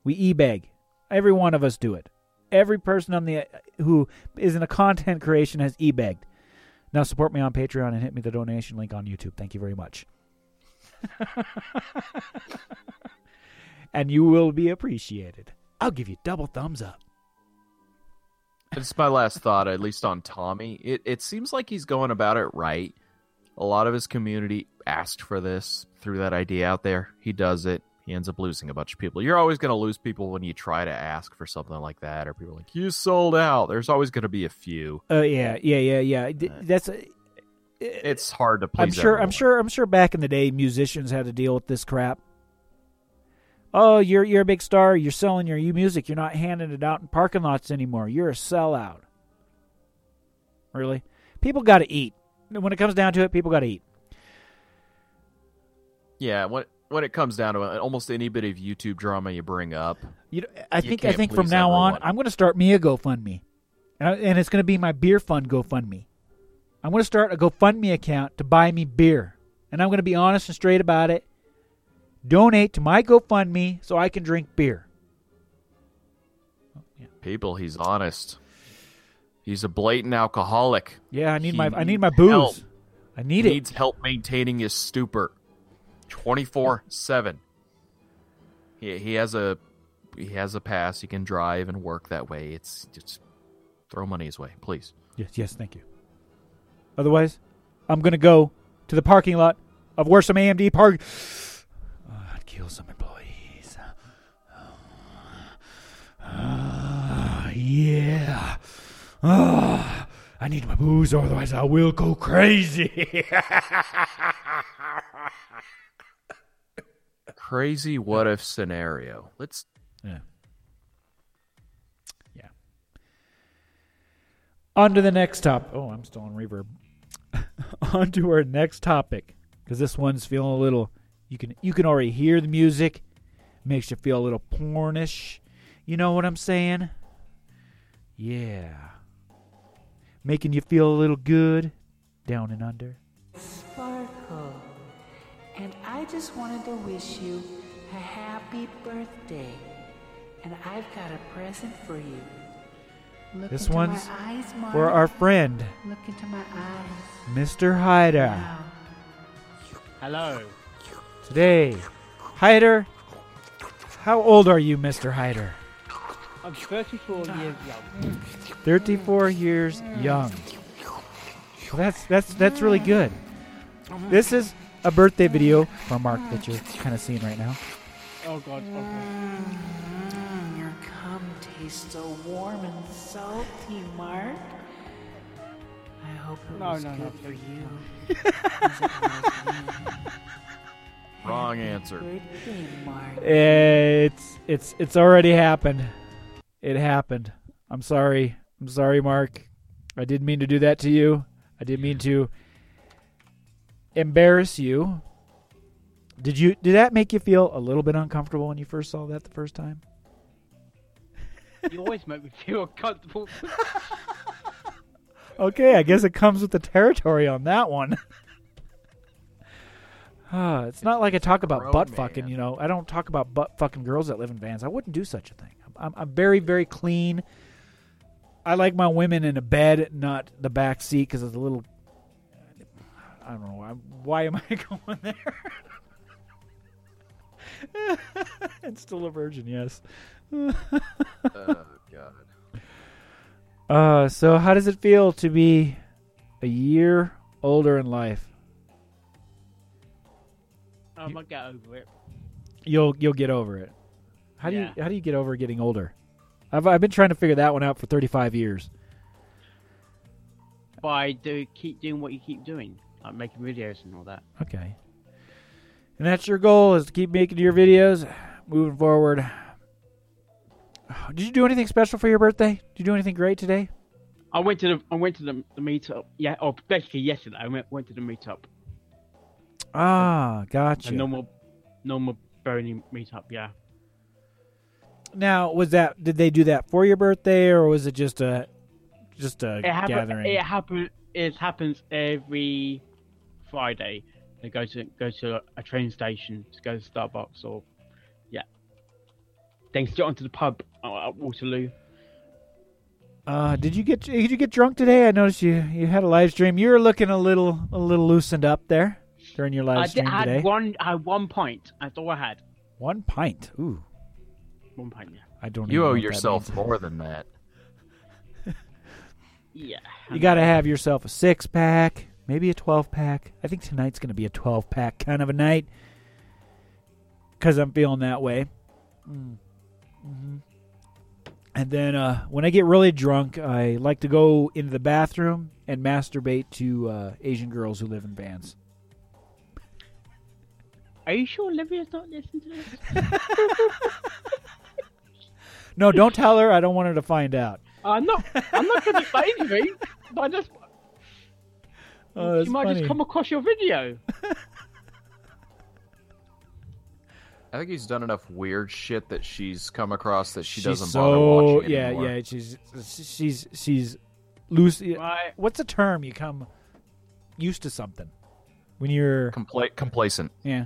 We e-beg. Every one of us do it. Every person on the uh, who is in a content creation has e-begged. Now support me on Patreon and hit me the donation link on YouTube. Thank you very much. and you will be appreciated. I'll give you double thumbs up. It's my last thought, at least on Tommy. It it seems like he's going about it right. A lot of his community asked for this, threw that idea out there. He does it. He ends up losing a bunch of people. You're always going to lose people when you try to ask for something like that, or people are like, you sold out. There's always going to be a few. Uh, yeah, yeah, yeah, yeah. D- That's It's hard to please I'm sure. I'm sure. I'm sure. Back in the day, musicians had to deal with this crap. Oh, you're you're a big star. You're selling your you music. You're not handing it out in parking lots anymore. You're a sellout. Really, people got to eat. When it comes down to it, people got to eat. Yeah, when when it comes down to it, almost any bit of YouTube drama you bring up, You know, I You think I think from now on. I'm going to start me a GoFundMe, and, I- and it's going to be my beer fund GoFundMe. I'm going to start a GoFundMe account to buy me beer, and I'm going to be honest and straight about it. Donate to my GoFundMe so I can drink beer. Oh, people, he's honest. He's a blatant alcoholic. Yeah, I need He my I need my booze. help. I need he it. needs help maintaining his stupor 24 7 he, he has a he has a pass he can drive and work that way it's just throw money his way please Yes, yes, thank you. Otherwise, I'm to go to the parking lot of where some AMD park. Oh, I'd kill some employees. Ah, yeah. Ah, I need my booze, otherwise I will go crazy. crazy what if scenario let's Yeah. Yeah. On to the next top. Oh, I'm still on reverb. on to our next topic because this one's feeling a little. You can you can already hear the music. Makes you feel a little pornish. You know what I'm saying? Yeah. Making you feel a little good down and under. Sparkle. And I just wanted to wish you a happy birthday. And I've got a present for you. Look This into one's my eyes, Mark. For our friend, Look into my eyes. Mr. Hyder. Now, Hello. Today, Hyder. How old are you, Mr. Hyder? I'm 34 years young. 34 years young. That's that's that's really good. This is a birthday video from Mark that you're kind of seeing right now. Oh god. Oh god. mm, your cum tastes so warm and salty, Mark. I hope it No, was no, good no, for you. as it was me. wrong answer Birthday, Mark. It's it's it's already happened. It happened. I'm sorry. I'm sorry, Mark. I didn't mean to do that to you. I didn't mean to embarrass you. Did you did that make you feel a little bit uncomfortable when you first saw that the first time? You always make me feel uncomfortable. Okay, I guess it comes with the territory on that one. Ah, it's not like I talk about butt man. fucking, you know. I don't talk about butt fucking girls that live in vans. I wouldn't do such a thing. I'm, I'm very, very clean. I like my women in a bed, not the back seat, because it's a little. I don't know why. Why am I going there? and still a virgin, yes. oh god Uh, so how does it feel to be a year older in life? I might get over it. You'll you'll get over it. How do you how do you get over getting older? I've I've been trying to figure that one out for 35 years. By do keep doing what you keep doing, like making videos and all that. Okay. And that's your goal is to keep making your videos moving forward. Did you do anything special for your birthday? Did you do anything great today? I went to the I went to the, the meetup. Yeah, or basically yesterday I went, went to the meetup. Ah, A gotcha. normal normal pepperoni meetup. Yeah. Now, was that did they do that for your birthday or was it just a just a It happen, gathering? It happen. It happens every Friday. They go to go to a train station to go to Starbucks or yeah. Then get onto the pub uh, at Waterloo. Uh, did you get did you get drunk today? I noticed you you had a live stream. You were looking a little a little loosened up there during your live I did, stream had today. one. I had one pint. That's all I had. One pint. Ooh, One pint. Yeah. I don't. You owe yourself more than that. Yeah. You got to have yourself a six pack, maybe a twelve pack. I think tonight's going to be a twelve pack kind of a night because I'm feeling that way. Mm. hmm And then uh, when I get really drunk, I like to go into the bathroom and masturbate to uh, Asian girls who live in vans. Are you sure Olivia's not listening to this? No, don't tell her. I don't want her to find out. I'm not. I'm not going to say anything. But I just. Oh, that's you might funny. just come across your video. I think he's done enough weird shit that she's come across that she she's doesn't so bother watching yeah anymore. yeah she's she's she's loose. Right. What's the term you come used to something when you're Compla- complacent. yeah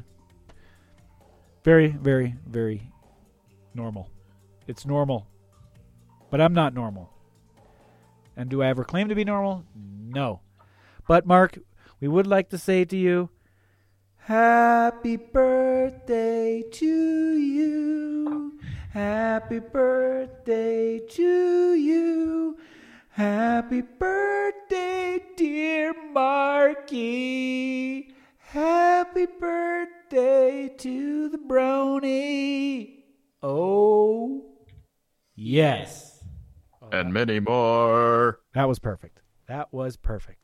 very very very normal. It's normal, but I'm not normal. And do I ever claim to be normal? No. But Mark, we would like to say to you, Happy birthday to you. Happy birthday to you. Happy birthday, dear Marky. Happy birthday to the brony. Oh, yes. And many more. That was perfect. That was perfect.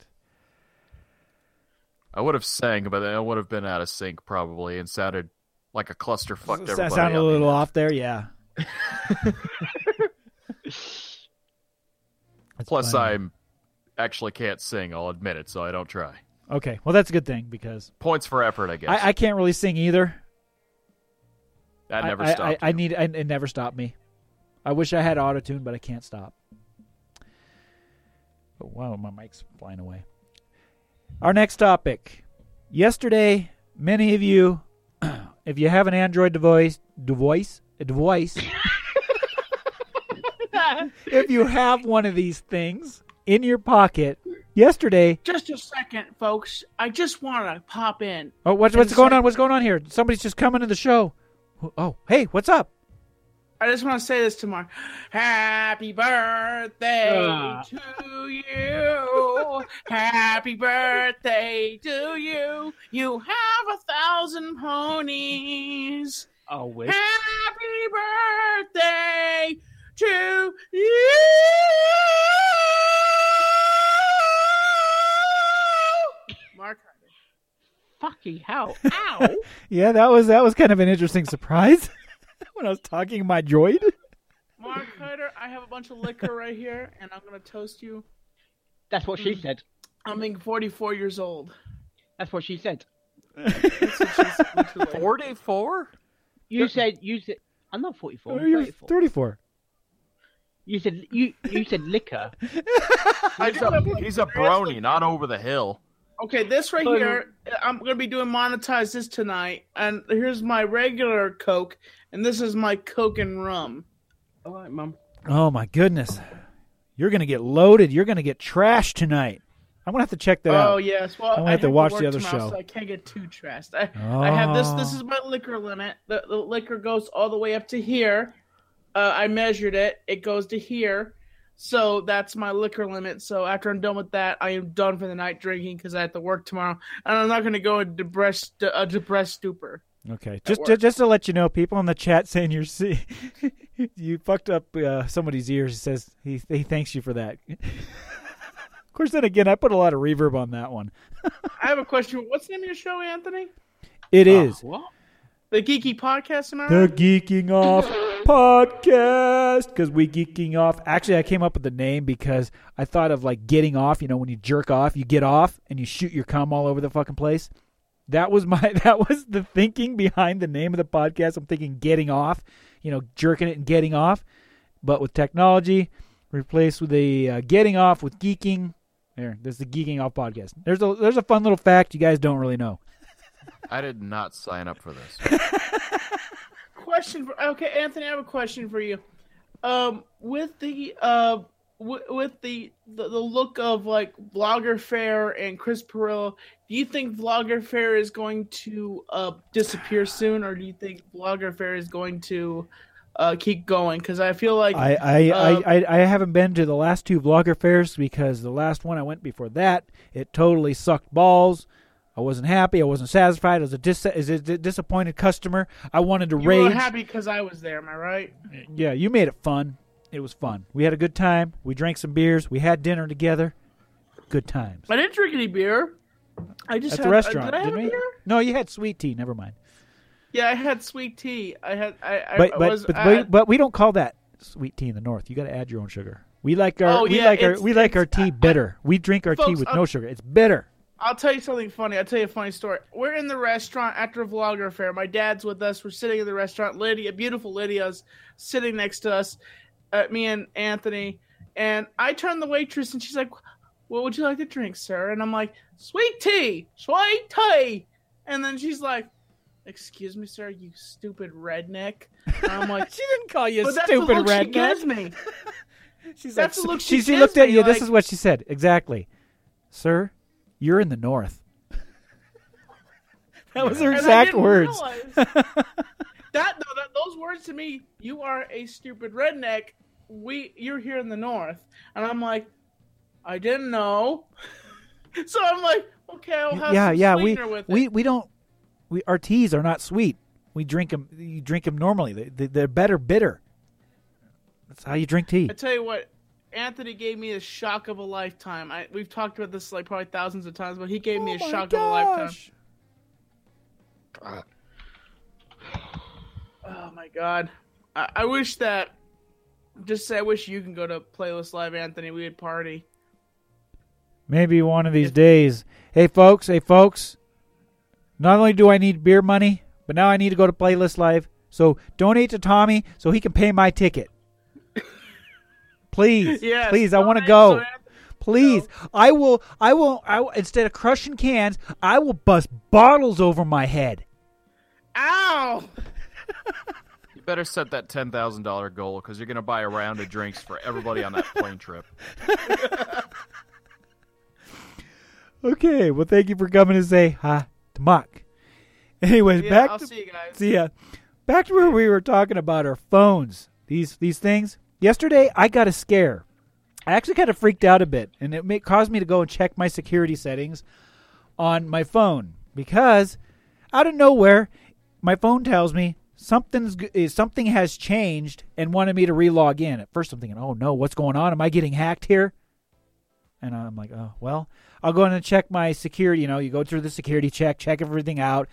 I would have sang, but I would have been out of sync probably and sounded like a cluster fucked Does everybody that sound a little off there? Yeah. Plus, funny. I'm actually can't sing. I'll admit it, so I don't try. okay. Well, that's a good thing because Points for effort, I guess. I, I can't really sing either. that never I, stopped. I, I need. I, it never stopped me. I wish I had auto tune, but I can't stop. Oh, wow, my mic's flying away. Our next topic. Yesterday, many of you, if you have an Android device, device, a device, if you have one of these things in your pocket, yesterday. Just a second, folks. I just want to pop in. Oh, what's what's going say- on? What's going on here? Somebody's just coming to the show. Oh, hey, what's up? I just want to say this to Mark. Happy birthday Ah. to you. Happy birthday to you. You have a thousand ponies. Oh, wish. Happy birthday to you. Mark Fucking hell. Ow. Yeah, that was that was kind of an interesting surprise when I was talking my droid. Mark Hyder, I have a bunch of liquor right here, and I'm gonna toast you. That's what she mm. said. I'm being 44 years old. That's what she said. Forty-four. You said you said I'm not 44. I'm Oh, You're 34. 34. You said you you said liquor. He's a, he's a brony, not over the hill. Okay, this right here, I'm gonna be doing monetize this tonight, and here's my regular Coke, and this is my Coke and rum. All right, mum. Oh my goodness. You're going to get loaded. You're going to get trashed tonight. I'm going to have to check that Oh out. yes, well I'm gonna I have to watch the other tomorrow, show. so I can't get too trashed. I, I have this. This Oh. is my liquor limit. The, the liquor goes all the way up to here. Uh, I measured it. It goes to here. So that's my liquor limit. So after I'm done with that, I am done for the night drinking because I have to work tomorrow, and I'm not going to go into depressed, a depressed stupor. Okay. Just, work. just just to let you know, people in the chat saying you're see, you fucked up uh, somebody's ears. He says he he thanks you for that. of course, then again, I put a lot of reverb on that one. I have a question. What's the name of your show, Anthony? It is Uh, what? The Geeky Podcast, am I the right? Geeking Off podcast because we geeking off. Actually, I came up with the name because I thought of like getting off. You know, when you jerk off, you get off and you shoot your cum all over the fucking place. That was my that was the thinking behind the name of the podcast. I'm thinking getting off, you know, jerking it and getting off, but with technology replaced with a uh, getting off with geeking. There, there's the geeking off podcast. There's a there's a fun little fact you guys don't really know. I did not sign up for this. question for okay anthony i have a question for you um with the uh w- with the, the the look of like vlogger fair and chris pirillo do you think vlogger fair is going to uh disappear soon or do you think vlogger fair is going to uh keep going because i feel like I I, um, I, I I haven't been to the last two vlogger fairs because the last one I went before that it totally sucked balls. I wasn't happy. I wasn't satisfied. I was a, dis- is a d- disappointed customer. I wanted to raise you rage. were happy because i was there am i right Yeah, you made it fun. It was fun. We had a good time. We drank some beers. We had dinner together. Good times. i didn't drink any beer i just At had, the uh, restaurant, did I have didn't a we? beer? No, you had sweet tea. Never mind. yeah i had sweet tea i had i, I But I but was but, I- but, we don't call that sweet tea in the north. You got to add your own sugar. We like our Oh, we yeah, like our we like our tea I- bitter. we drink our tea with I'm- no sugar. It's bitter. I'll tell you something funny. I'll tell you a funny story. We're in the restaurant after a vlogger fair. My dad's with us. We're sitting in the restaurant. Lydia, beautiful Lydia's sitting next to us, uh, me and Anthony. And I turn the waitress and she's like, What would you like to drink, sir? And I'm like, Sweet tea, sweet tea. And then she's like, Excuse me, sir, you stupid redneck. And I'm like, She didn't call you But stupid look she redneck. gives me. She's That's like, the look she, she looked at me, you. This is what she said. Exactly. Sir, you're in the north. that was her exact words. that no, that those words to me, you are a stupid redneck. We you're here in the north, and I'm like, I didn't know. so I'm like, okay, I'll have yeah, some yeah. We sweetener with we we don't. We our teas are not sweet. We drink them. You drink them normally. They, they, they're better bitter. That's how you drink tea. I tell you what, Anthony gave me a shock of a lifetime. I we've talked about this like probably thousands of times, but he gave me a Oh my shock of a lifetime. gosh. Ah. Oh my god, I, I wish that. Just say, I wish you can go to Playlist Live, Anthony. We'd party. Maybe one of these days. Hey, folks. Hey, folks. Not only do I need beer money, but now I need to go to Playlist Live. So donate to Tommy so he can pay my ticket. Please, Yes, please, I want to go. Anthony- Please, I will. I will. I will, instead of crushing cans, I will bust bottles over my head. Ow! You better set that ten thousand dollar goal because you're gonna buy a round of drinks for everybody on that plane trip. Okay, well, thank you for coming to say hi to Mock. Anyways, Yeah, back I'll to see you guys. see ya. Back to where we were talking about our phones. These these things. Yesterday, I got a scare. I actually kind of freaked out a bit, and it may, caused me to go and check my security settings on my phone because out of nowhere, my phone tells me something's eh, something has changed and wanted me to relog in. At first, I'm thinking, "Oh no, what's going on? Am I getting hacked here?" And I'm like, "Oh well." I'll go in and check my security. You know, you go through the security check, check everything out.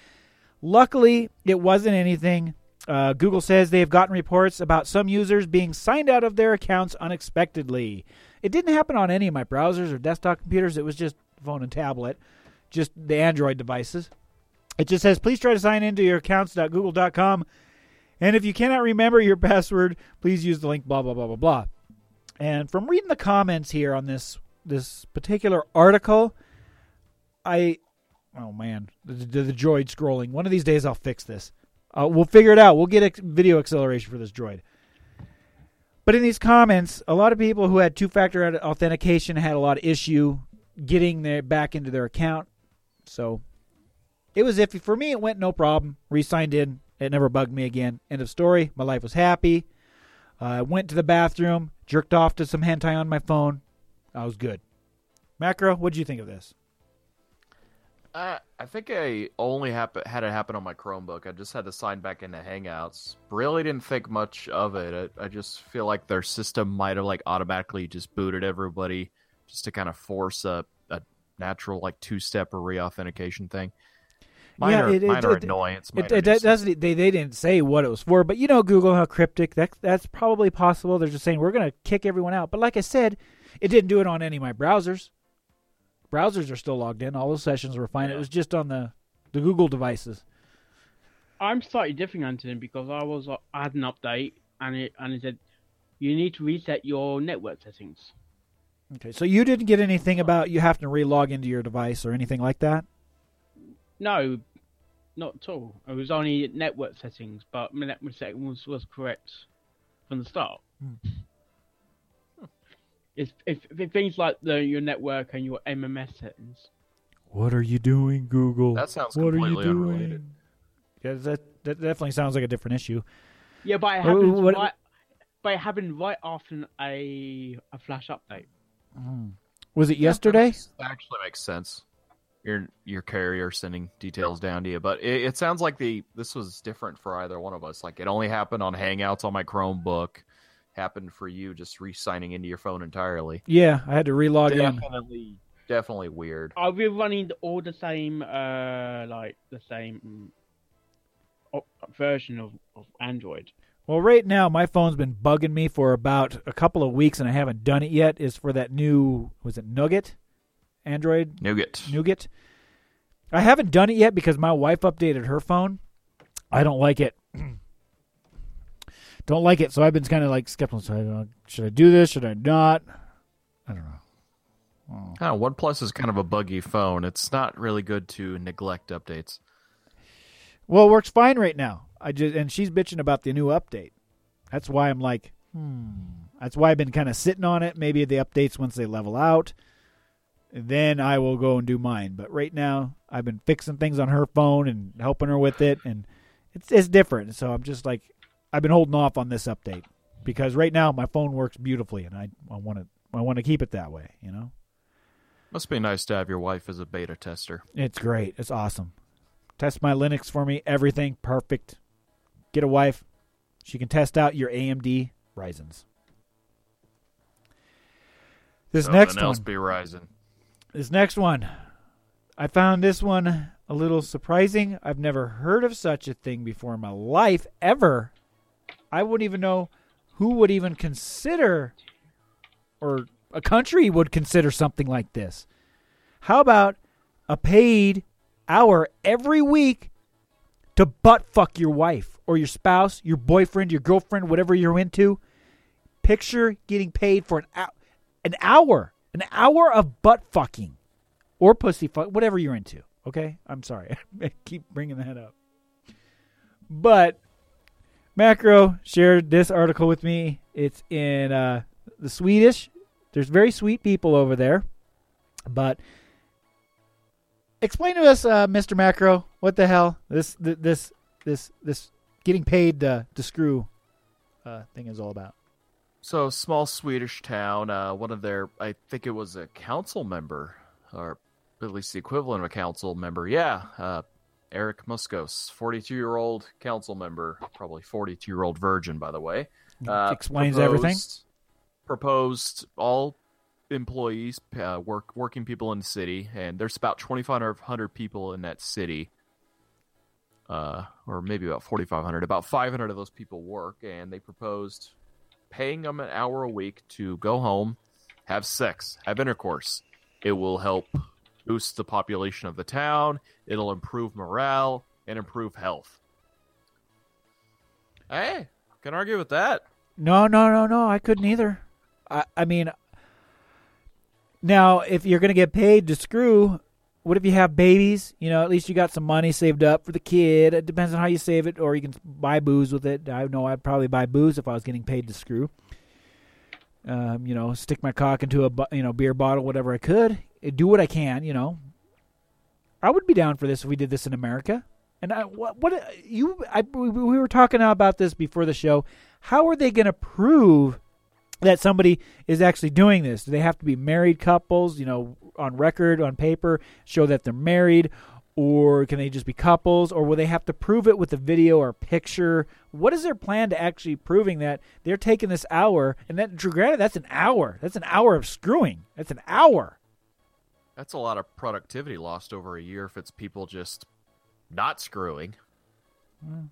Luckily, it wasn't anything. Uh, Google says they have gotten reports about some users being signed out of their accounts unexpectedly. It didn't happen on any of my browsers or desktop computers. It was just phone and tablet, just the Android devices. It just says, please try to sign into your accounts.google.com. And if you cannot remember your password, please use the link, blah, blah, blah, blah, blah. And from reading the comments here on this this particular article, I, oh man, the, the, the droid scrolling. One of these days I'll fix this. Uh, we'll figure it out. We'll get ex- video acceleration for this droid. But in these comments, a lot of people who had two-factor authentication had a lot of issue getting their back into their account. So it was iffy for me. It went no problem. Re-signed in. It never bugged me again. End of story. My life was happy. I uh, went to the bathroom, jerked off to some hentai on my phone. I was good. Macro, what did you think of this? Uh, I think I only hap- had it happen on my Chromebook. I just had to sign back into Hangouts. Really didn't think much of it. I, I just feel like their system might have like automatically just booted everybody just to kind of force a, a natural like two step or re-authentication thing. Minor, it- it- minor it- annoyance. It, minor it, nuisance. doesn't. They, they didn't say what it was for, but you know, Google how cryptic. That that's probably possible. They're just saying we're going to kick everyone out. But like I said, it didn't do it on any of my browsers. Browsers are still logged in. All those sessions were fine. It was just on the the Google devices. I'm slightly different, Anthony, because I was uh, I had an update and it and it said you need to reset your network settings. Okay, so you didn't get anything about you having to re-log into your device or anything like that. No, not at all. It was only network settings, but my network settings was, was correct from the start. It's if, if things like the your network and your MMS settings. What are you doing, Google? That sounds what are you completely doing? unrelated. Yeah, that that definitely sounds like a different issue. Yeah, but it Wha- what- right. But it happened right after a a flash update. Mm. Was it yesterday? That actually makes sense. Your your carrier sending details down to you, but it, it sounds like the this was different for either one of us. Like it only happened on Hangouts on my Chromebook. Happened for you just re-signing into your phone entirely. Yeah, I had to re-log in. Definitely, definitely weird. Are we running all the same, uh, like the same mm, op- version of, of Android? Well, right now my phone's been bugging me for about a couple of weeks, and I haven't done it yet. Is for that new was it Nougat, Android Nougat. Nougat. I haven't done it yet because my wife updated her phone. I don't like it. don't like it, so I've been kind of like skeptical. So I don't- should I do this? Should I not? I don't know. Oh, OnePlus is kind of a buggy phone. It's not really good to neglect updates. Well, it works fine right now. I just and she's bitching about the new update. That's why I'm like, hmm. That's why I've been kind of sitting on it. Maybe the updates once they level out, then I will go and do mine. But right now, I've been fixing things on her phone and helping her with it, and it's it's different. So I'm just like, I've been holding off on this update because right now my phone works beautifully, and I I want to I want to keep it that way. You know, Must be nice to have your wife as a beta tester. it's great. It's awesome. Test my Linux for me. Everything perfect. Get a wife. She can test out your AMD Ryzen's. This Something next else one. be rising. This next one. I found this one a little surprising. I've never heard of such a thing before in my life ever. I wouldn't even know who would even consider or a country would consider something like this. How about a paid hour every week to butt fuck your wife or your spouse, your boyfriend, your girlfriend, whatever you're into? Picture getting paid for an hour, an hour, an hour of butt fucking or pussy fuck, whatever you're into. Okay, I'm sorry, I keep bringing that up, but Macro shared this article with me. It's in uh, the Swedish. There's very sweet people over there, but explain to us, uh, Mr. Macro, what the hell this this this this getting paid to, to screw uh, thing is all about. So, small Swedish town. Uh, one of their, I think it was a council member, or at least the equivalent of a council member. Yeah, uh, Erik Muskos, 42 year old council member, probably 42 year old virgin, by the way. Uh, Explains everything. Proposed all employees, uh, work working people in the city, and there's about 2,500 people in that city. Uh, or maybe about 4,500. About 500 of those people work, and they proposed paying them an hour a week to go home, have sex, have intercourse. It will help boost the population of the town. It'll improve morale and improve health. Hey, can argue with that. No, no, no, no. I couldn't either. I, I mean, now if you're gonna get paid to screw, what if you have babies? You know, at least you got some money saved up for the kid. It depends on how you save it, or you can buy booze with it. I know I'd probably buy booze if I was getting paid to screw. Um, you know, stick my cock into a you know beer bottle, whatever I could. Uh, Do what I can. You know, I would be down for this if we did this in America. And I, what, what you, I, we we were talking about this before the show. How are they going to prove that somebody is actually doing this? Do they have to be married couples, you know, on record, on paper, show that they're married, or can they just be couples, or will they have to prove it with a video or picture? What is their plan to actually proving that they're taking this hour? And that, granted, that's an hour. That's an hour of screwing. That's an hour. That's a lot of productivity lost over a year if it's people just not screwing. Hmm.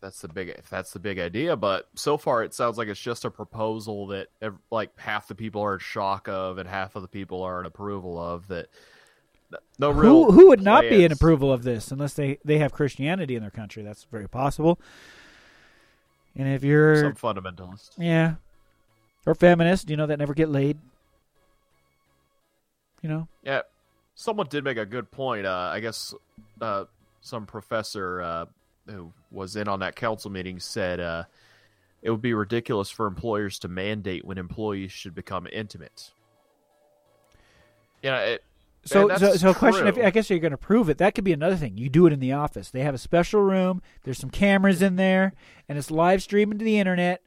That's the big if that's the big idea, but so far it sounds like it's just a proposal that ev- like half the people are in shock of and half of the people are in approval of that No real. Who who would not be in approval of this unless they they have Christianity in their country? That's very possible. And if you're Some fundamentalist. yeah, or feminist, you know that never get laid. You know, Yeah, someone did make a good point. Uh, I guess uh, some professor uh, who was in on that council meeting said uh, it would be ridiculous for employers to mandate when employees should become intimate. Yeah, it, So, so, so, question. If. I guess you're going to prove it, that could be another thing. You do it in the office. They have a special room. There's some cameras in there, and it's live streaming to the internet.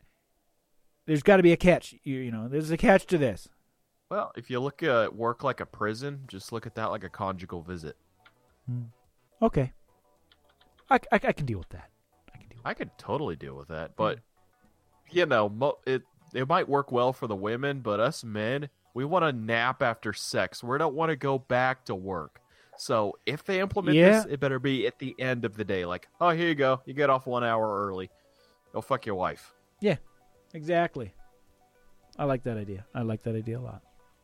There's got to be a catch. You, you know, there's a catch to this. Well, if you look at work like a prison, just look at that like a conjugal visit. Hmm. Okay, I, I, I can deal with that. I can deal. With I could totally deal with that, but hmm. you know, mo- it it might work well for the women, but us men, we want to nap after sex. We don't want to go back to work. So if they implement Yeah. this, it better be at the end of the day. Like, oh, here you go, you get off one hour early. Go fuck your wife. Yeah, exactly. I like that idea. I like that idea a lot.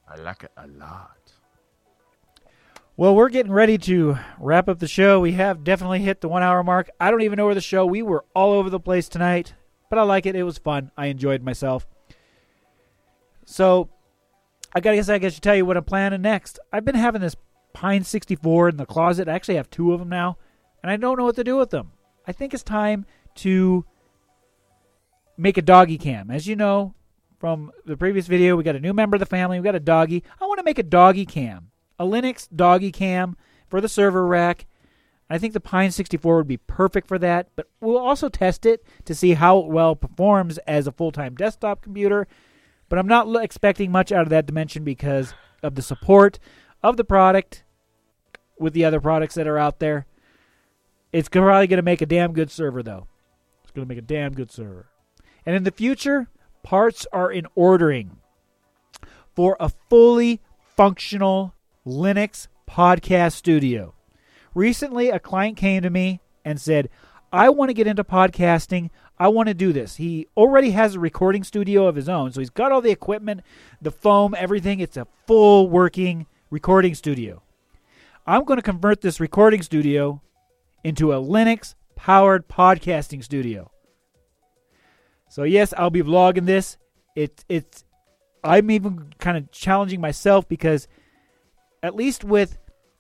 I like it a lot. Well, we're getting ready to wrap up the show. We have definitely hit the one hour mark. I don't even know where the show. We were all over the place tonight, but I like it. It was fun. I enjoyed myself. So, I gotta guess I guess to tell you what I'm planning next. I've been having this Pine 64 in the closet. I actually have two of them now, and I don't know what to do with them. I think it's time to make a doggy cam. As you know from the previous video, we got a new member of the family. We got a doggy. I want to make a doggy cam, a Linux doggy cam for the server rack. I think the Pine 64 would be perfect for that, but we'll also test it to see how well performs as a full time desktop computer. But I'm not expecting much out of that dimension because of the support of the product with the other products that are out there. It's probably going to make a damn good server, though. It's going to make a damn good server. And in the future, parts are in ordering for a fully functional Linux podcast studio. Recently, a client came to me and said, I want to get into podcasting. I want to do this. He already has a recording studio of his own, so he's got all the equipment, the foam, everything. It's a full working recording studio. I'm going to convert this recording studio into a Linux powered podcasting studio. So yes, I'll be vlogging this. It it's I'm even kind of challenging myself because at least with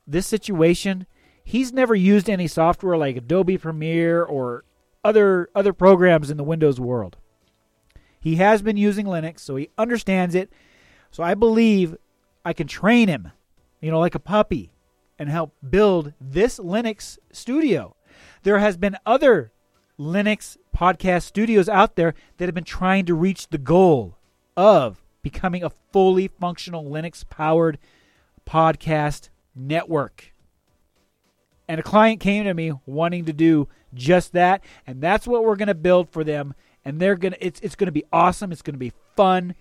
this situation, he's never used any software like Adobe Premiere or other other programs in the Windows world. He has been using Linux, so he understands it. So I believe I can train him, you know, like a puppy and help build this Linux studio. There has been other Linux podcast studios out there that have been trying to reach the goal of becoming a fully functional Linux powered podcast network. And a client came to me wanting to do just that, and that's what we're going to build for them. And they're to it's it's going to be awesome. It's going to be fun.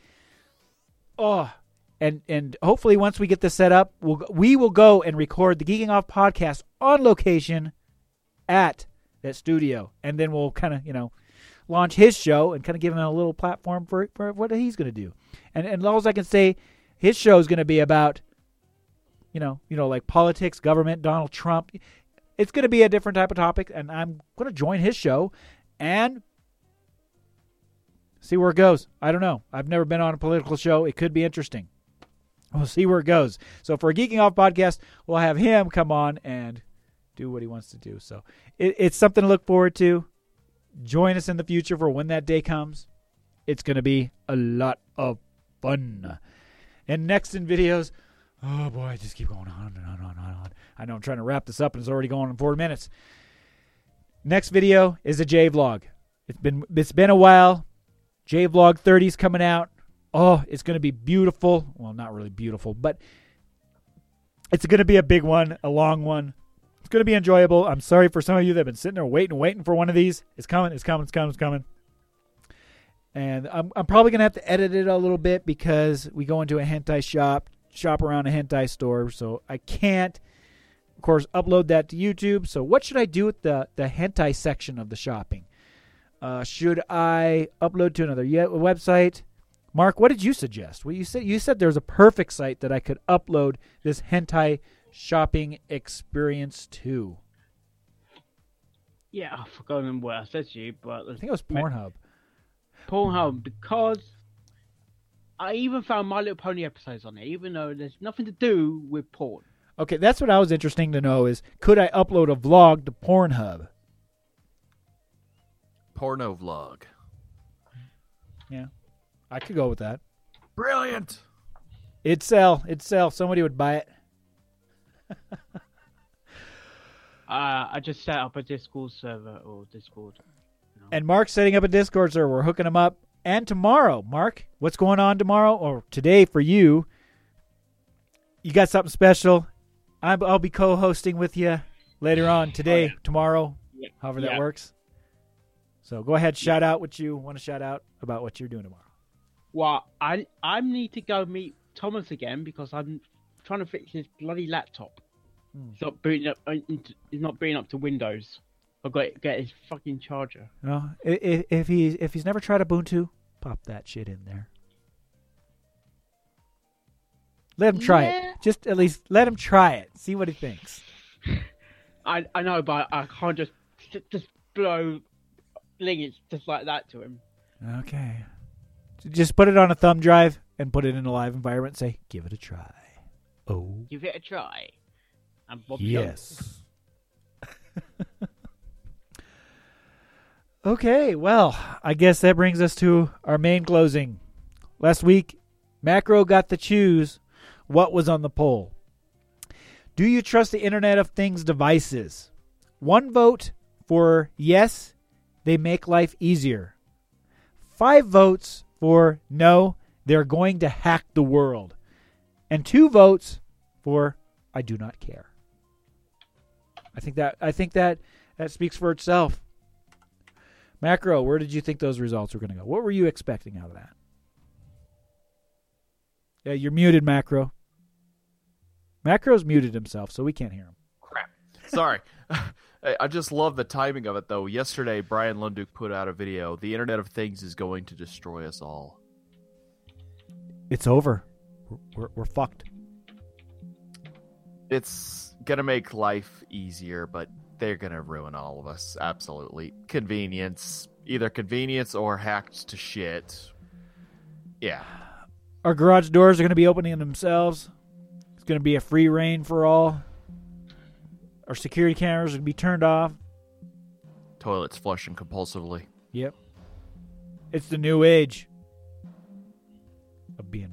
Oh, and and hopefully once we get this set up, we'll we will go and record the Geeking Off podcast on location at that studio, and then we'll kind of you know launch his show and kind of give him a little platform for for what he's going to do. And and as I can say, his show is going to be about you know you know like politics, government, Donald Trump. It's going to be a different type of topic, and I'm going to join his show and see where it goes. I don't know. I've never been on a political show. It could be interesting. We'll see where it goes. So for a Geeking Off podcast, we'll have him come on and do what he wants to do. So it, it's something to look forward to. Join us in the future for when that day comes. It's going to be a lot of fun. And next in videos, oh boy, I just keep going on and on and on and on. I know I'm trying to wrap this up and it's already going on four minutes. Next video is a J vlog. It's been it's been a while. J vlog 30 is coming out. Oh, it's going to be beautiful. Well, not really beautiful, but it's going to be a big one, a long one. Going to be enjoyable. I'm sorry for some of you that have been sitting there waiting, waiting for one of these. It's coming. It's coming. It's coming. It's coming. And I'm I'm probably going to have to edit it a little bit because we go into a hentai shop, shop around a hentai store, so I can't of course upload that to YouTube. So what should I do with the the hentai section of the shopping? Uh, should I upload to another website? Mark, what did you suggest? Well, you said you said there's a perfect site that I could upload this hentai shopping experience too. Yeah, I've forgotten what I said to you, but I think it was Pornhub. Pornhub hmm. because I even found My Little Pony episodes on it, even though there's nothing to do with porn. Okay, that's what I was interesting to know is could I upload a vlog to Pornhub? Porno vlog. Yeah. I could go with that. Brilliant. It'd sell. It'd sell. Somebody would buy it. Uh, I just set up a Discord server or Discord. And Mark's setting up a Discord server. We're hooking him up. And tomorrow, Mark, what's going on tomorrow or today for you? You got something special? I'm, I'll be co-hosting with you later on today, yeah. tomorrow, Yeah. however that Yeah. works. So go ahead, shout out what you want to shout out about what you're doing tomorrow. Well, I I need to go meet Thomas again because I'm trying to fix his bloody laptop. Hmm. It's not booting up. uh, It's not booting up to Windows. I've got to get his fucking charger. No, if, if he's if he's never tried Ubuntu, pop that shit in there. Let him try Yeah. it. Just at least let him try it. See what he thinks. I I know, but I can't just just blow links just like that to him. Okay. Just put it on a thumb drive and put it in a live environment. Say, give it a try. Oh, Give it a try. And Bob yes. okay, well, I guess that brings us to our main closing. Last week, Macro got to choose what was on the poll. Do you trust the Internet of Things devices? One vote for yes, they make life easier. Five votes for no, they're going to hack the world. And two votes for I do not care. I think that I think that that speaks for itself. Macro, where did you think those results were going to go? What were you expecting out of that? Yeah, you're muted, Macro. Macro's muted himself, so we can't hear him. Crap. Sorry. I I just love the timing of it, though. Yesterday, Bryan Lunduke put out a video. The Internet of Things is going to destroy us all. It's over. We're, we're, fucked. It's gonna make life easier, but they're gonna ruin all of us. Absolutely. Convenience. Either convenience or hacked to shit. Yeah. Our garage doors are to be opening themselves. It's to be a free reign for all. Our security cameras are to be turned off. Toilets flushing compulsively. Yep. It's the new age of being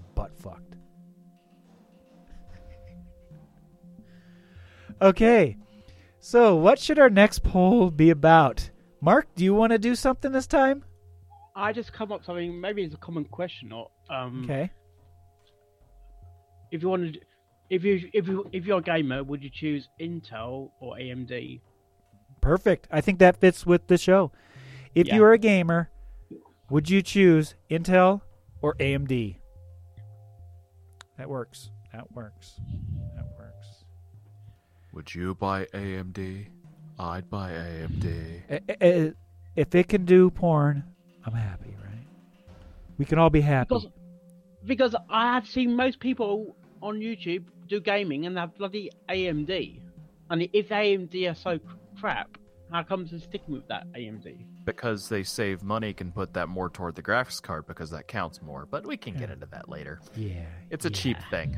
Okay. So, what should our next poll be about? Mark, do you want to do something this time? I just come up with something. Maybe it's a common question, or um, Okay. if you wanted, if you if you if you're a gamer, would you choose Intel or AMD? Perfect. I think that fits with the show. If Yeah. you are a gamer, would you choose Intel or AMD? That works. That works. That works. Would you buy AMD? I'd buy AMD. If it can do porn, I'm happy, right? We can all be happy. Because because I have seen most people on YouTube do gaming and they have bloody AMD, and if AMD are so crap, how comes they're sticking with that AMD? Because they save money, can put that more toward the graphics card because that counts more. But we can get into that later. Yeah. It's a cheap thing.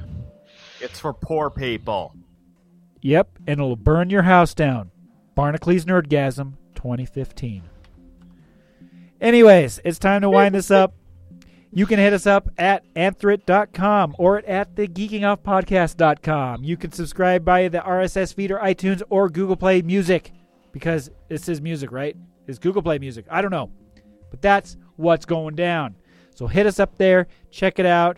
It's for poor people. Yep, and it'll burn your house down. Barnacules Nerdgasm 2015. Anyways, it's time to wind this up. You can hit us up at anthrit.com or at the geekingoffpodcast.com. You can subscribe via the RSS feed or iTunes or Google Play Music because this is music, right? It's Google Play Music. I don't know. But that's what's going down. So hit us up there, check it out.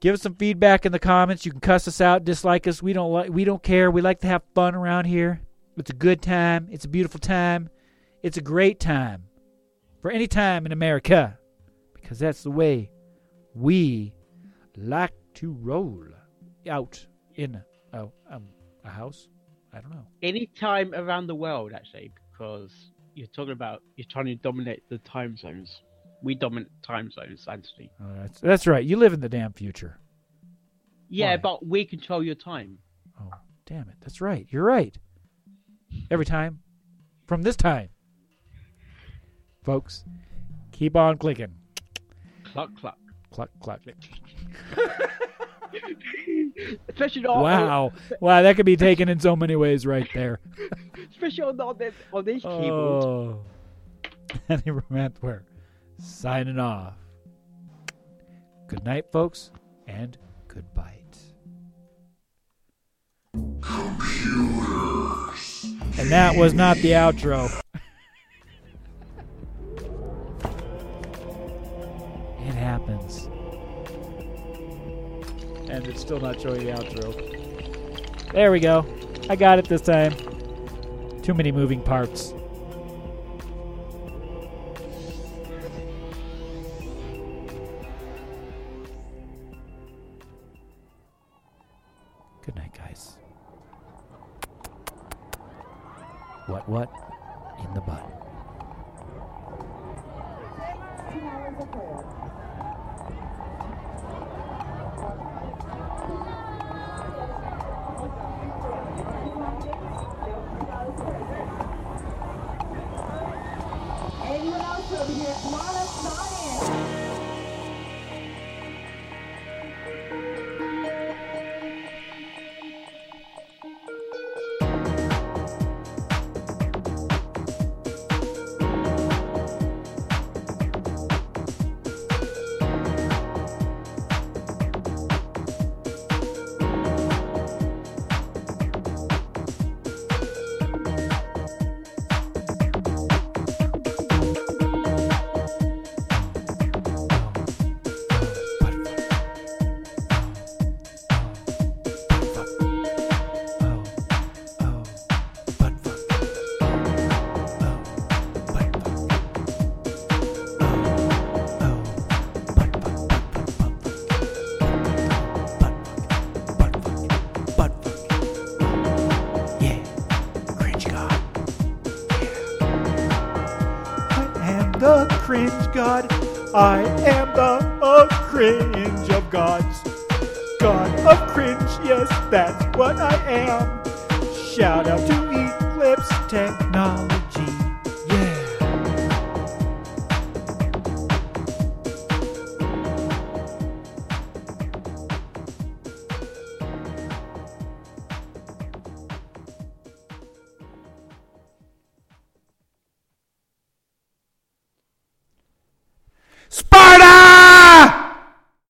Give us some feedback in the comments. You can cuss us out, dislike us. We don't like we don't care. We like to have fun around here. It's a good time. It's a beautiful time. It's a great time. For any time in America. Because that's the way we like to roll out in a, um, a house. I don't know. Any time around the world, actually, because you're talking about you're trying to dominate the time zones. We dominate time zones, Anthony. Oh, that's, that's right. You live in the damn future. Yeah, Why? but we control your time. Oh, damn it. That's right. You're right. Every time. From this time. Folks, keep on clicking. Cluck cluck. Cluck, cluck. Especially on Wow. Wow, that could be taken in so many ways right there. especially on, on this on this keyboard. Oh. Danny Romantware signing off. Good night, folks, and good bite. And that was not the outro. it happens. And it's still not showing the outro. There we go. I got it this time. Too many moving parts. God. I am the cringe of gods. God of cringe, yes, that's what I am. Shout out to Eclipse Technology.